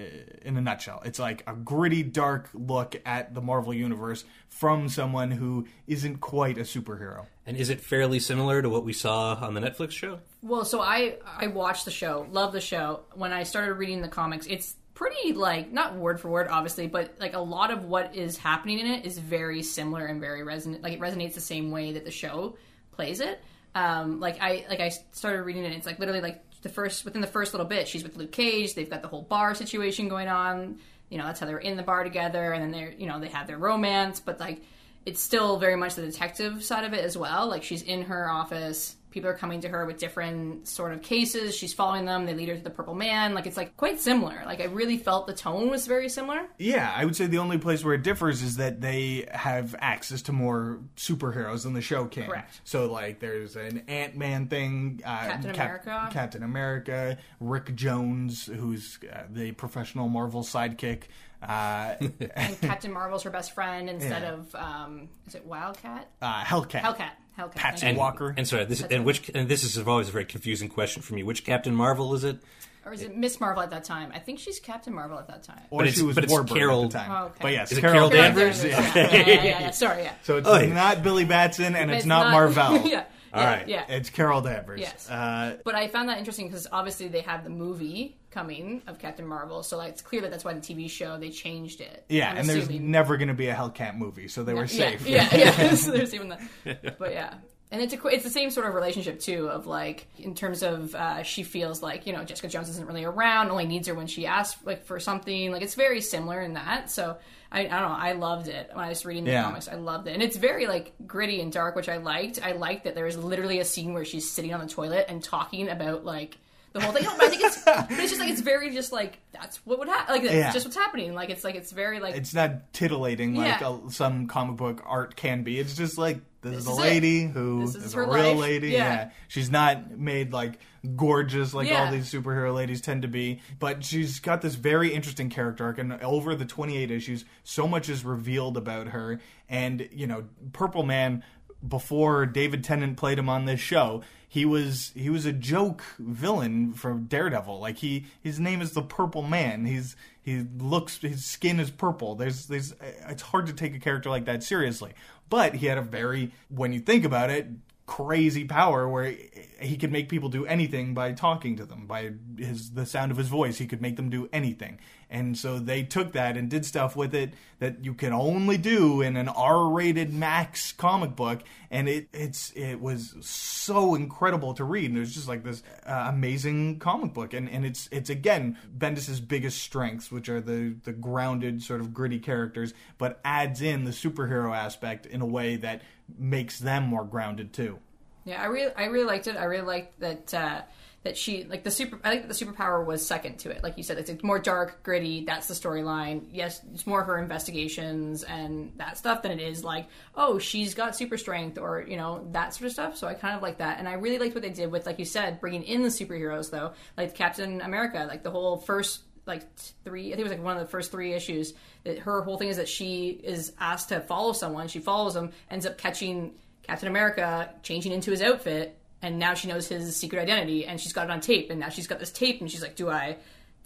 in a nutshell. It's like a gritty, dark look at the Marvel universe from someone who isn't quite a superhero. And is it fairly similar to what we saw on the Netflix show? well, so I I watched the show, love the show. When I started reading the comics, it's pretty like not word for word, obviously, but like a lot of what is happening in it is very similar and very resonant. Like it resonates the same way that the show plays it. Um, like I like I started reading it. It's like literally like the first within the first little bit, she's with Luke Cage. They've got the whole bar situation going on. You know, that's how they're in the bar together, and then they're you know they have their romance, but like it's still very much the detective side of it as well. Like she's in her office. People are coming to her with different sort of cases. She's following them. They lead her to the Purple Man. Like it's like quite similar. Like I really felt the tone was very similar. Yeah, I would say the only place where it differs is that they have access to more superheroes than the show can. Correct. So, like, there's an Ant Man thing, uh, Captain America. Captain America, Rick Jones, who's uh, the professional Marvel sidekick. Uh, And Captain Marvel's her best friend instead Yeah. of um, is it Wildcat? uh, Hellcat. Hellcat. Hellcat. Patsy thank you. Walker. And sorry, this and which and this is always a very confusing question for me. Which Captain Marvel is it? Or is it Miss Marvel at that time? I think she's Captain Marvel at that time. Or But she was but it's Warbird Carol- at the time. Oh, okay. But yes, Is it Carol, Carol Danvers. Danvers? Yeah. Yeah, yeah, yeah, yeah, yeah. Sorry, yeah. So it's Oh, yeah. not Billy Batson and it's, It's not, Marvel. yeah. All yeah, right. Yeah. It's Carol Danvers. Yes. Uh, But I found that interesting because obviously they have the movie coming of Captain Marvel, so like it's clear that that's why the TV show they changed it. yeah, I'm and there's never going to be a Hellcat movie, so they were safe. Yeah, yeah. so there's even that. But yeah. And it's a, it's the same sort of relationship too, of like in terms of uh, she feels like you know Jessica Jones isn't really around, only needs her when she asks like for something. Like it's very similar in that. So I, I don't know, I loved it when I was reading the Yeah. comics. I loved it, and it's very like gritty and dark, which I liked. I liked that there was literally a scene where she's sitting on the toilet and talking about like the whole thing. No, but I think it's but it's just like it's very just like that's what would happen. Like it's Yeah. just what's happening. Like it's like it's very like It's not titillating like Yeah. a, some comic book art can be. It's just like this, is This a is it. lady who This is her a real life. lady. Yeah. she's not made like gorgeous like Yeah. all these superhero ladies tend to be, but she's got this very interesting character arc. And over the twenty eight issues, so much is revealed about her. And you know, Purple Man before David Tennant played him on this show, he was he was a joke villain from Daredevil. Like he his name is the Purple Man. He's he looks his skin is purple. There's there's it's hard to take a character like that seriously. But he had a very when you think about it crazy power where he could make people do anything by talking to them by his the sound of his voice. He could make them do anything. And so they took that and did stuff with it that you can only do in an R-rated max comic book. And it it's it was so incredible to read. And it was just like this uh, amazing comic book. And and it's it's again Bendis's biggest strengths which are the the grounded sort of gritty characters but adds in the superhero aspect in a way that makes them more grounded too Yeah, I really, I really liked it. I really liked that uh, that she like the super. I think the superpower was second to it. Like you said, it's, it's more dark, gritty. That's the storyline. Yes, it's more her investigations and that stuff than it is like, oh, she's got super strength or you know that sort of stuff. So I kind of like that, and I really liked what they did with, like you said, bringing in the superheroes though, like Captain America, like the whole first like three i think it was like one of the first three issues that her whole thing is that she is asked to follow someone she follows him ends up catching captain america changing into his outfit and now she knows his secret identity and she's got it on tape and now she's got this tape and she's like do i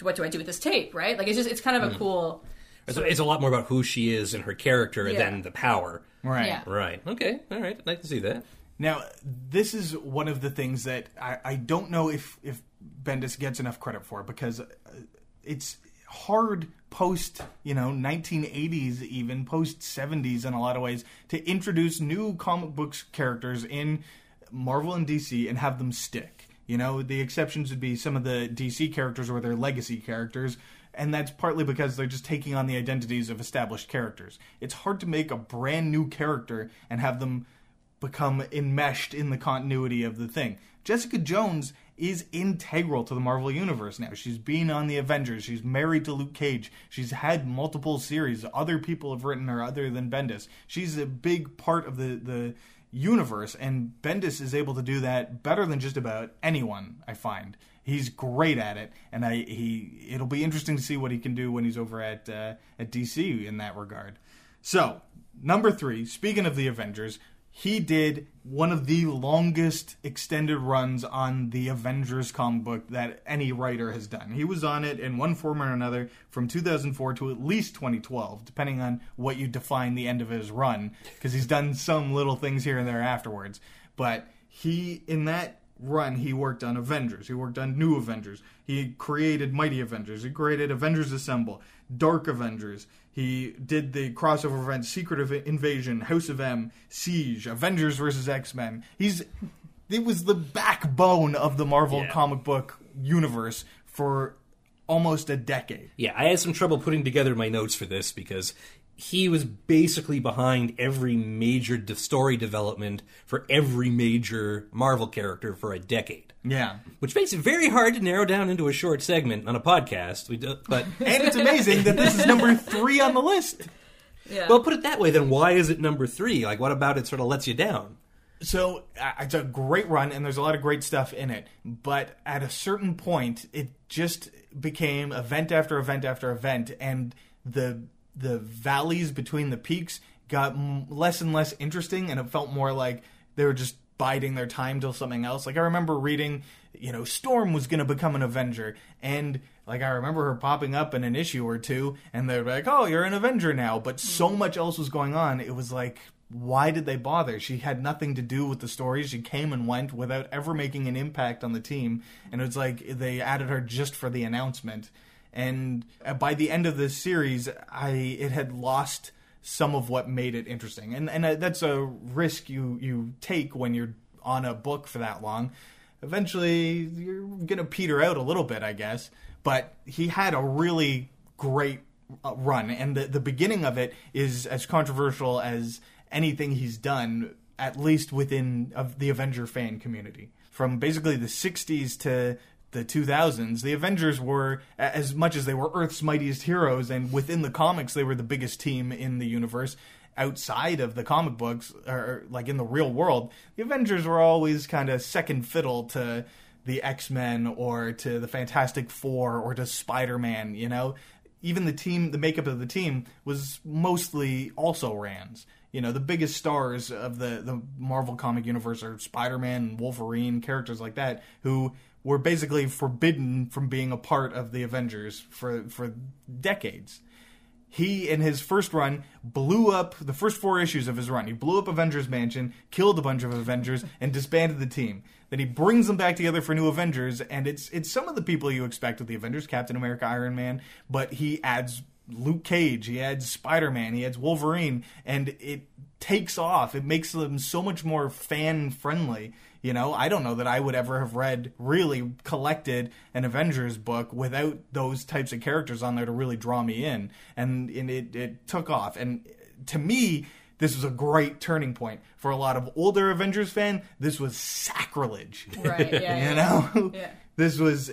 what do i do with this tape right like it's just it's kind of a cool It's, it's a lot more about who she is and her character Yeah. than the power. right Yeah. Right. Okay. All right. I'd like to see that. Now, this is one of the things that I, I don't know if, if Bendis gets enough credit for because uh, it's hard post, you know, 1980s, even post 70s in a lot of ways, to introduce new comic books characters in Marvel and DC and have them stick. You know, the exceptions would be some of the DC characters or their legacy characters, and that's partly because they're just taking on the identities of established characters. It's hard to make a brand new character and have them become enmeshed in the continuity of the thing. Jessica Jones is integral to the Marvel Universe now. She's been on the Avengers. She's married to Luke Cage. She's had multiple series. Other people have written her other than Bendis. She's a big part of the, the universe, and Bendis is able to do that better than just about anyone, I find. He's great at it, and I he it'll be interesting to see what he can do when he's over at uh, at DC in that regard. So number three, speaking of the Avengers, he did one of the longest extended runs on the Avengers comic book that any writer has done. He was on it in one form or another from 2004 to at least 2012, depending on what you define the end of his run, because he's done some little things here and there afterwards. But he, in that run, he worked on Avengers. He worked on New Avengers. He created Mighty Avengers. He created Avengers Assemble, Dark Avengers. He did the crossover event Secret of Invasion, House of M, Siege, Avengers versus X Men. He's it was the backbone of the Marvel Yeah. comic book universe for almost a decade. Yeah, I had some trouble putting together my notes for this because he was basically behind every major de- story development for every major Marvel character for a decade. Yeah. Which makes it very hard to narrow down into a short segment on a podcast. We do, but And it's amazing that this is number three on the list. Yeah. well, put it that way. Then why is it number three? Like, what about it sort of lets you down? So uh, it's a great run, and there's a lot of great stuff in it. But at a certain point, it just became event after event after event, and the the valleys between the peaks got m- less and less interesting, and it felt more like they were just biding their time till something else. Like I remember reading, you know, Storm was going to become an Avenger, and like I remember her popping up in an issue or two, and they're like, "Oh, you're an Avenger now." But hmm. so much else was going on. It was like why did they bother? She had nothing to do with the story. She came and went without ever making an impact on the team. And it was like they added her just for the announcement. And uh, by the end of the series, I it had lost some of what made it interesting. And and uh, that's a risk you you take when you're on a book for that long. Eventually, you're gonna peter out a little bit, I guess. But he had a really great uh, run, and the the beginning of it is as controversial as anything he's done, at least within of the Avenger fan community. From basically the '60s to the 2000s, the Avengers were as much as they were Earth's mightiest heroes, and within the comics, they were the biggest team in the universe. Outside of the comic books, or like in the real world, the Avengers were always kind of second fiddle to the X Men or to the Fantastic Four or to Spider Man. You know, even the team, the makeup of the team was mostly also Rands. You know, the biggest stars of the the Marvel comic universe are Spider Man, Wolverine, characters like that who were basically forbidden from being a part of the Avengers for for decades he in his first run blew up the first four issues of his run. He blew up Avengers Mansion, killed a bunch of Avengers, and disbanded the team. Then he brings them back together for new Avengers, and it's it's some of the people you expect with the Avengers, Captain America, Iron Man, but he adds Luke Cage, he adds Spider Man, he adds Wolverine, and it takes off. It makes them so much more fan friendly. You know, I don't know that I would ever have read, really collected an Avengers book without those types of characters on there to really draw me in. And, and it, it took off. And to me, this was a great turning point. For a lot of older Avengers fan, this was sacrilege. Right, yeah, you know? Yeah. This was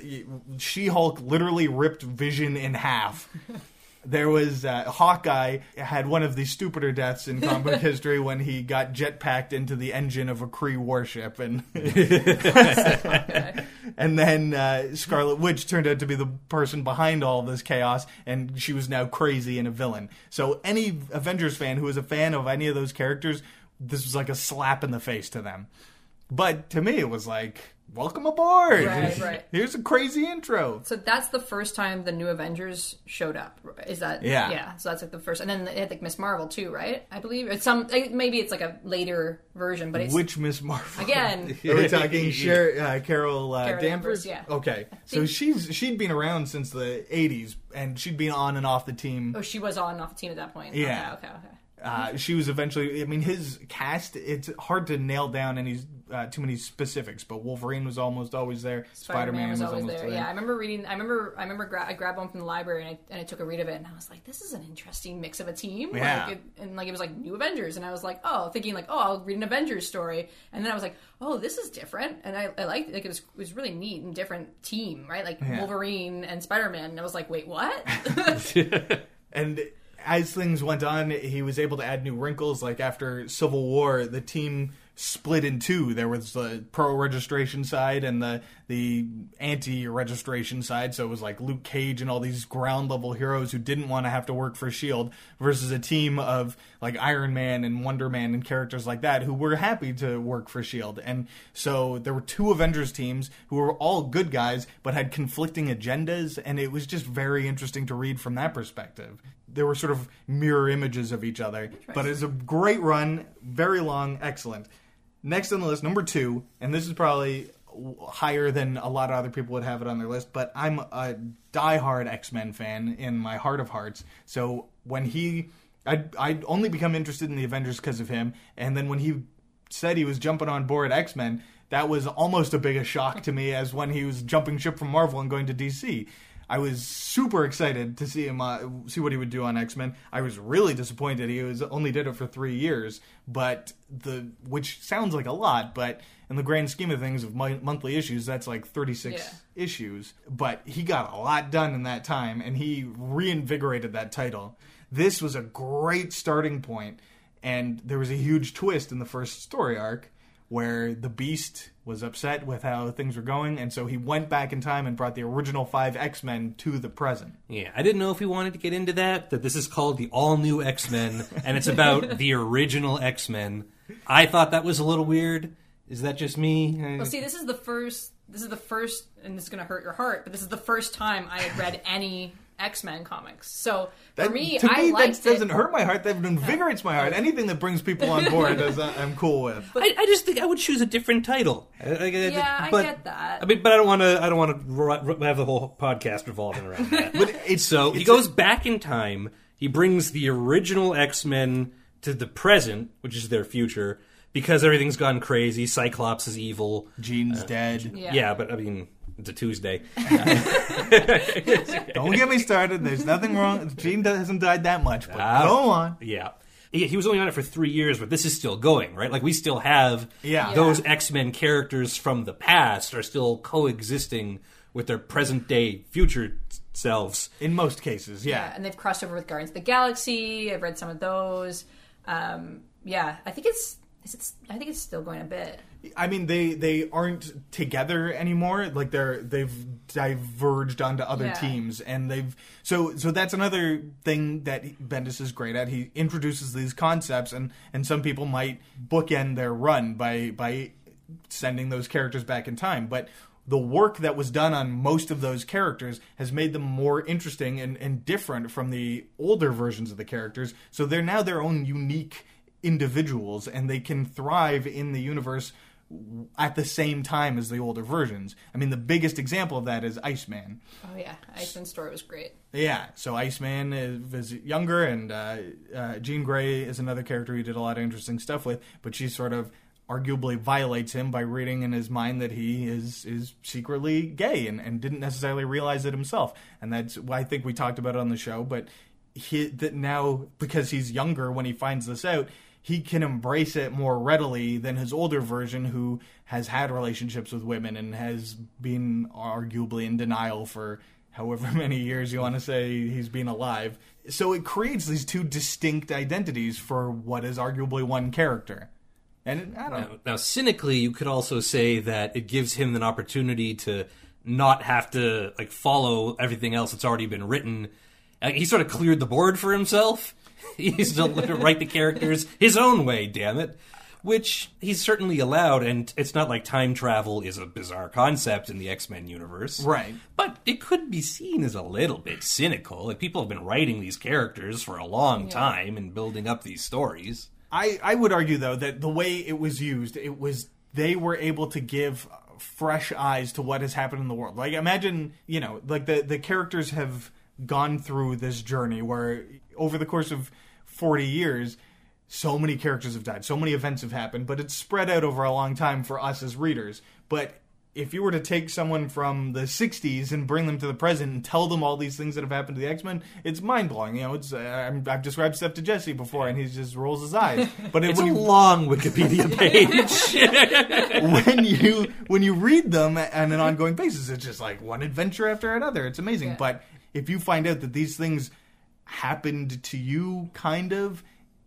She Hulk literally ripped Vision in half. There was uh, Hawkeye had one of the stupider deaths in comic book history when he got jetpacked into the engine of a Kree warship, and and then uh, Scarlet Witch turned out to be the person behind all this chaos, and she was now crazy and a villain. So any Avengers fan who is a fan of any of those characters, this was like a slap in the face to them. But to me, it was like, welcome aboard. Right, right. Here's a crazy intro. So that's the first time the new Avengers showed up. Is that Yeah. Yeah. So that's like the first, and then they had like Miss Marvel too, right? I believe it's some maybe it's like a later version, but it's Which Miss Marvel? again. We're we talking Sher- uh, Carol, uh, Carol Danvers? Danvers, yeah. Okay, so she's she'd been around since the '80s, and she'd been on and off the team. Oh, she was on and off the team at that point. Yeah. Okay. Okay. okay. Uh, she was eventually. I mean, his cast. It's hard to nail down any uh, too many specifics, but Wolverine was almost always there. Spider Man was, always almost there. Yeah, I remember reading. I remember. I remember. Gra- I grabbed one from the library and I, and I took a read of it, and I was like, "This is an interesting mix of a team." Yeah. Like it, and like it was like New Avengers, and I was like, "Oh," thinking like, "Oh, I'll read an Avengers story," and then I was like, "Oh, this is different," and I, I liked it. Like it was it was really neat and different team, right? Like Yeah. Wolverine and Spider Man. And I was like, "Wait, what?" And as things went on, he was able to add new wrinkles. Like after Civil War, the team split in two. There was the pro registration side and the the anti registration side. So it was like Luke Cage and all these ground level heroes who didn't want to have to work for Shield versus a team of like Iron Man and Wonder Man and characters like that who were happy to work for Shield. And so there were two Avengers teams who were all good guys but had conflicting agendas and it was just very interesting to read from that perspective. There were sort of mirror images of each other. But it's a great run, very long, excellent. Next on the list, number two, and this is probably higher than a lot of other people would have it on their list, but I'm a diehard X Men fan in my heart of hearts. So when he, I'd, I'd only become interested in the Avengers because of him, and then when he said he was jumping on board X Men, that was almost a big a shock to me as when he was jumping ship from Marvel and going to DC. I was super excited to see him uh, see what he would do on X Men. I was really disappointed he was only did it for three years, but the which sounds like a lot, but in the grand scheme of things of my, monthly issues, that's like thirty six Yeah. issues. But he got a lot done in that time, and he reinvigorated that title. This was a great starting point, and there was a huge twist in the first story arc where the Beast was upset with how things were going, and so he went back in time and brought the original five X Men to the present. Yeah, I didn't know if we wanted to get into that. That this is called the All New X Men, and it's about the original X Men. I thought that was a little weird. Is that just me? Well, see, this is the first. This is the first, and this is going to hurt your heart, but this is the first time I had read any X Men comics. So for That, me, to I liked that doesn't it. hurt my heart. That invigorates my heart. Anything that brings people on board, is, uh, I'm cool with. I, I just think I would choose a different title. I- I- I- Yeah, I but- get that. I mean, but I don't want to. I don't want to have the whole podcast revolving around that. But it's so he it's goes back in time. He brings the original X Men to the present, which is their future, because everything's gone crazy. Cyclops is evil. Jean's dead. Yeah. Yeah, but I mean, it's a Tuesday. Don't get me started. There's nothing wrong. Jean hasn't died that much, but Ah. go on. Yeah. He, he was only on it for three years, but this is still going, right? Like we still have Yeah. those X Men characters from the past are still coexisting with their present day future selves. In most cases, Yeah, yeah. and they've crossed over with Guardians of the Galaxy. I've read some of those. Um, yeah, I think it's. Is it, I think it's still going a bit. I mean, they they aren't together anymore. Like they're they've diverged onto other Yeah. teams, and they've so so that's another thing that Bendis is great at. He introduces these concepts, and and some people might bookend their run by by sending those characters back in time, but. The work that was done on most of those characters has made them more interesting and, and different from the older versions of the characters. So they're now their own unique individuals and they can thrive in the universe at the same time as the older versions. I mean, the biggest example of that is Iceman. Oh yeah, Iceman's story was great. Yeah, so Iceman is, is younger, and uh, uh, Jean Grey is another character he did a lot of interesting stuff with, but she sort of arguably violates him by reading in his mind that he is is secretly gay and, and didn't necessarily realize it himself. And that's why I think we talked about it on the show, but he that now because he's younger when he finds this out, he can embrace it more readily than his older version who has had relationships with women and has been arguably in denial for however many years you want to say he's been alive. So it creates these two distinct identities for what is arguably one character. And I don't. Now, now, cynically, you could also say that it gives him an opportunity to not have to like follow everything else that's already been written. He sort of cleared the board for himself. He's to write the characters his own way. Damn it. Which he's certainly allowed, and it's not like time travel is a bizarre concept in the X Men universe. Right. But it could be seen as a little bit cynical. Like people have been writing these characters for a long time and building up these stories. I, I would argue though that the way it was used, it was they were able to give fresh eyes to what has happened in the world. Like imagine, you know, like the the characters have gone through this journey where over the course of 40 years so many characters have died, so many events have happened, but it's spread out over a long time for us as readers. But if you were to take someone from the 60s and bring them to the present and tell them all these things that have happened to the X-Men, it's mind-blowing. You know, it's uh, I'm, I've described stuff to Jesse before and he just rolls his eyes. But it, It's a you long Wikipedia page. when you when you read them on an ongoing basis, it's just like one adventure after another. It's amazing. Yeah. But if you find out that these things happened to you, kind of,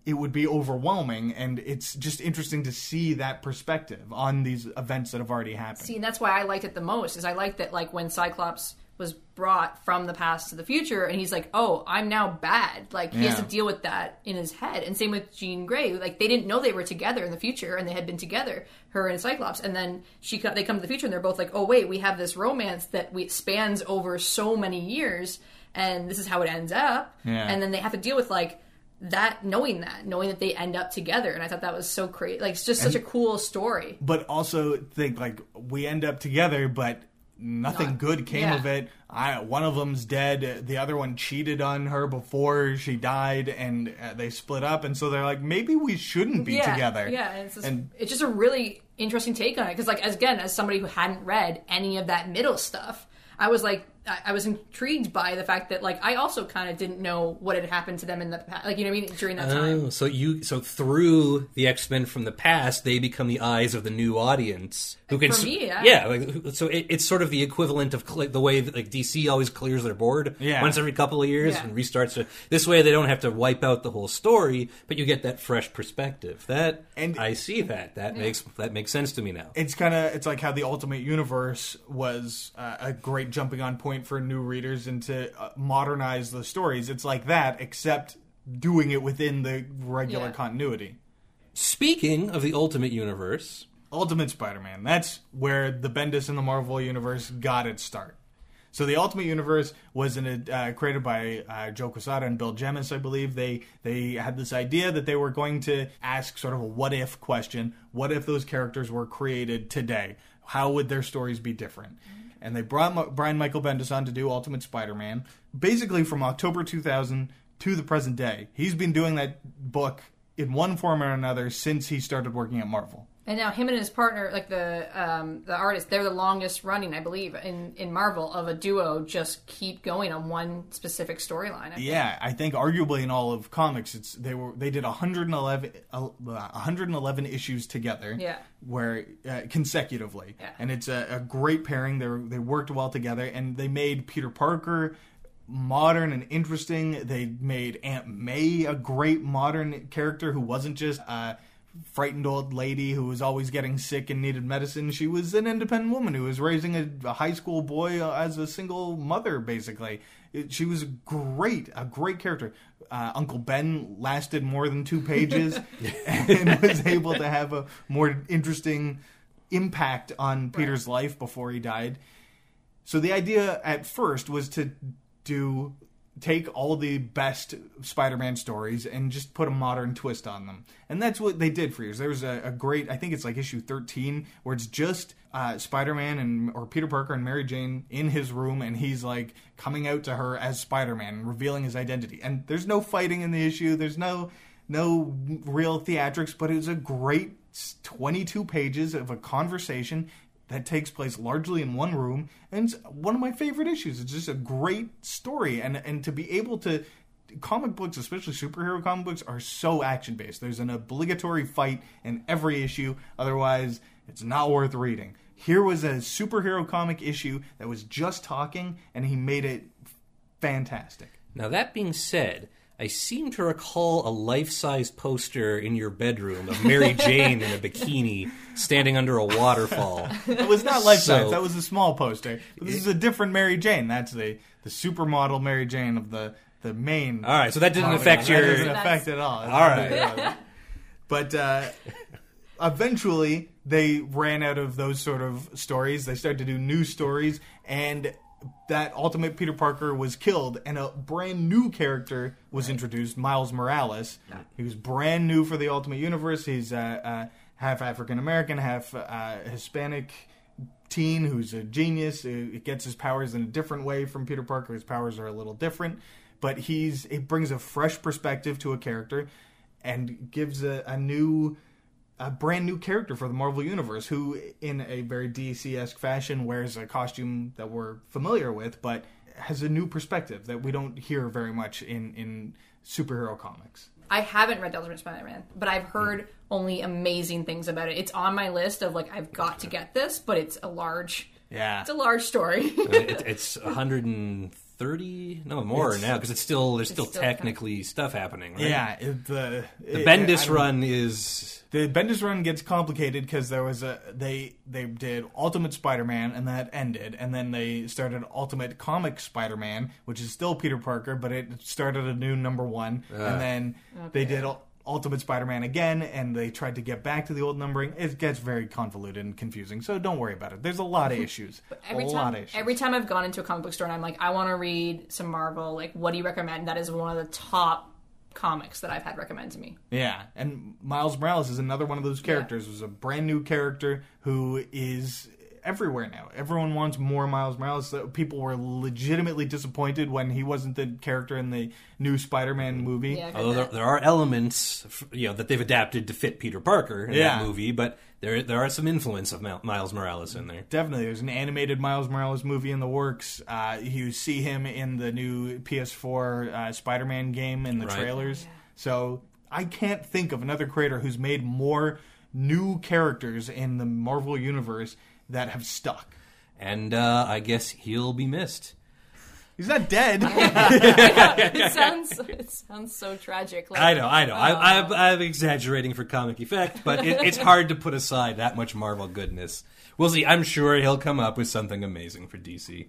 it would be overwhelming and it's just interesting to see that perspective on these events that have already happened. See, and that's why I liked it the most. Is I liked that like when Cyclops was brought from the past to the future, and he's like, "Oh, I'm now bad." Like he has to deal with that in his head. And same with Jean Grey. Like they didn't know they were together in the future, and they had been together, her and Cyclops. And then she they come to the future, and they're both like, "Oh, wait, we have this romance that we spans over so many years, and this is how it ends up." Yeah. And then they have to deal with like that, knowing that, knowing that they end up together. And I thought that was so great. Like it's just such a cool story. but also think like we end up together, but nothing Not- good came yeah. of it. I, one of them's dead. The other one cheated on her before she died, and uh, they split up. And so they're like, maybe we shouldn't be yeah, together. Yeah, and it's just, And- it's just a really interesting take on it because, like, as, again, as somebody who hadn't read any of that middle stuff, I was like, I, was intrigued by the fact that, like, I also kind of didn't know what had happened to them in the past, like, you know what I mean, during that time. Oh, so you so through the X Men from the past, they become the eyes of the new audience who can For me, yeah. like so it, it's sort of the equivalent of cl- the way that like DC always clears their board Yeah. once every couple of years Yeah. and restarts it. This way, they don't have to wipe out the whole story, but you get that fresh perspective. That And- I see that that makes that makes sense to me now. it's kind of it's like how the ultimate universe was uh, a great jumping on point for new readers and to uh, modernize the stories it's like that except doing it within the regular Yeah. continuity Speaking of the Ultimate Universe, ultimate spider-man that's where the bendis in the marvel universe got its start so the Ultimate Universe was uh, created by uh, Joe Quesada and Bill Jemas, I believe. They they had this idea that they were going to ask sort of a what if question. What if those characters were created today? How would their stories be different? And they brought Brian Michael Bendis on to do Ultimate Spider-Man, basically from October 2000 to the present day. He's been doing that book in one form or another since he started working at Marvel. And now him and his partner, like the um, the artist, they're the longest running, I believe, in, in Marvel of a duo. Just keep going on one specific storyline. Yeah, I think arguably in all of comics, it's they were they did 111, uh, 111 issues together. Yeah. where uh, consecutively, Yeah. and it's a, a great pairing. They they worked well together, and they made Peter Parker modern and interesting. They made Aunt May a great modern character who wasn't just a frightened old lady who was always getting sick and needed medicine. She was an independent woman who was raising a, a high school boy as a single mother, basically. It, she was great, a great character. Uh, Uncle Ben lasted more than two pages and was able to have a more interesting impact on Peter's life before he died. So the idea at first was to do take all the best Spider-Man stories and just put a modern twist on them, and that's what they did for years. There was a, a great, I think it's like issue thirteen, where it's just uh, Spider-Man and or Peter Parker and Mary Jane in his room, and he's like coming out to her as Spider-Man, revealing his identity. And there's no fighting in the issue. There's no no real theatrics, but it was a great 22 pages of a conversation that takes place largely in one room and it's one of my favorite issues. It's just a great story and and to be able to comic books especially superhero comic books are so action based there's an obligatory fight in every issue otherwise it's not worth reading. Here was a superhero comic issue that was just talking and he made it fantastic. Now, that being said, I seem to recall a life size poster in your bedroom of Mary Jane in a bikini standing under a waterfall. It was not life size. So- that was a small poster. But this is a different Mary Jane. That's the the supermodel Mary Jane of the the main. All right, so that didn't affect That your. doesn't affect at all. All right. But uh, eventually, they ran out of those sort of stories. They started to do new stories, and that Ultimate Peter Parker was killed, and a brand new character was introduced, Miles Morales. He was brand new for the Ultimate Universe. He's uh, uh, half African American, half uh, Hispanic teen who's a genius. It gets his powers in a different way from Peter Parker. His powers are a little different, but he's it brings a fresh perspective to a character and gives a, a new a brand new character for the Marvel Universe who in a very DC-esque fashion wears a costume that we're familiar with but has a new perspective that we don't hear very much in in superhero comics. I haven't read *The Ultimate Spider-Man, but I've heard Mm. only amazing things about it. It's on my list of like I've got to get this, but it's a large, Yeah. it's a large story. it, it's thirty, no more It's- now because it's still there's still, still technically stuff happening. Right? Yeah, it, the the it- Bendis I run is The Bendis run gets complicated because there was a they they did Ultimate Spider-Man and that ended, and then they started Ultimate Comic Spider-Man, which is still Peter Parker, but it started a new number one, and then they did Ul- Ultimate Spider-Man again, and they tried to get back to the old numbering. It gets very convoluted and confusing, so don't worry about it. There's a lot of issues, Every a time, lot of issues. every time I've gone into a comic book store and I'm like, I want to read some Marvel. Like, what do you recommend? That is one of the top comics that I've had recommended to me. Yeah, and Miles Morales is another one of those characters. Was a brand new character who is everywhere now. Everyone wants more Miles Morales. So People were legitimately disappointed when he wasn't the character in the new Spider-Man movie. Yeah, although there, there are elements you know that they've adapted to fit Peter Parker in Yeah. that movie, but there there are some influence of Miles Morales in there. Definitely, there's an animated Miles Morales movie in the works. Uh, you see him in the new PS4 uh, Spider-Man game in the Right. trailers. So I can't think of another creator who's made more new characters in the Marvel universe that have stuck. And uh, I guess he'll be missed. He's not dead. it sounds it sounds so tragic. Like, I know, I know. I, I'm, I'm exaggerating for comic effect, but it, it's hard to put aside that much Marvel goodness. We'll see. I'm sure he'll come up with something amazing for DC.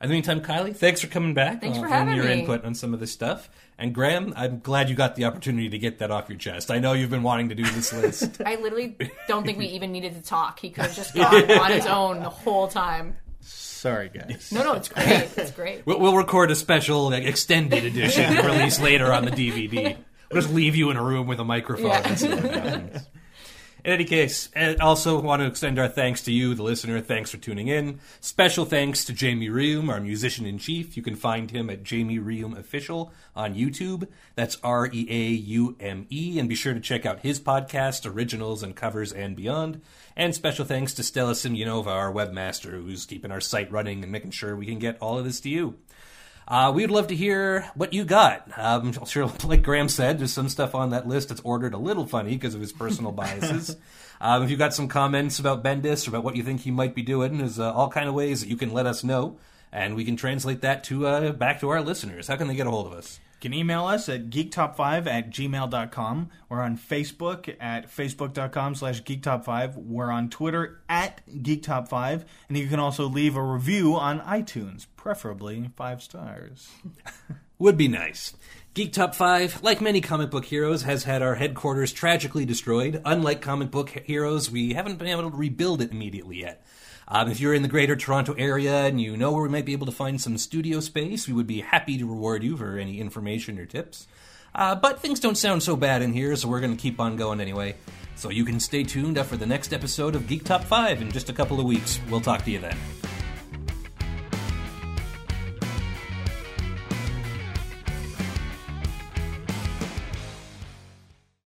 In the meantime, Kylie, thanks for coming back. Thanks uh, for offering having your me. input on some of this stuff. And Graham, I'm glad you got the opportunity to get that off your chest. I know you've been wanting to do this list. I literally don't think we even needed to talk. He could have just gone on his own the whole time. Sorry, guys. No, no, it's great. It's great. We'll, we'll record a special like, extended edition and release later on the DVD. We'll just leave you in a room with a microphone Yeah. and see what happens. In any case, I also want to extend our thanks to you, the listener. Thanks for tuning in. Special thanks to Jamie Reaume, our musician in chief. You can find him at Jamie Reaume Official on YouTube. That's R E A U M E. And be sure to check out his podcast, Originals and Covers and Beyond. And special thanks to Stella Simyonova, our webmaster, who's keeping our site running and making sure we can get all of this to you. Uh, we'd love to hear what you got. Um, I'm sure, like Graham said, there's some stuff on that list that's ordered a little funny because of his personal biases. um, if you've got some comments about Bendis or about what you think he might be doing, there's uh, all kind of ways that you can let us know, and we can translate that to uh, back to our listeners. How can they get a hold of us? You can email us at geektop5 at gmail.com. We're on Facebook at facebook.com slash geektop5. We're on Twitter at geektop5. And you can also leave a review on iTunes, preferably five stars. Would be nice. Geek Top 5, like many comic book heroes, has had our headquarters tragically destroyed. Unlike comic book heroes, we haven't been able to rebuild it immediately yet. Um, if you're in the greater Toronto area and you know where we might be able to find some studio space, we would be happy to reward you for any information or tips. Uh, but things don't sound so bad in here, so we're going to keep on going anyway. So you can stay tuned for the next episode of Geek Top 5 in just a couple of weeks. We'll talk to you then.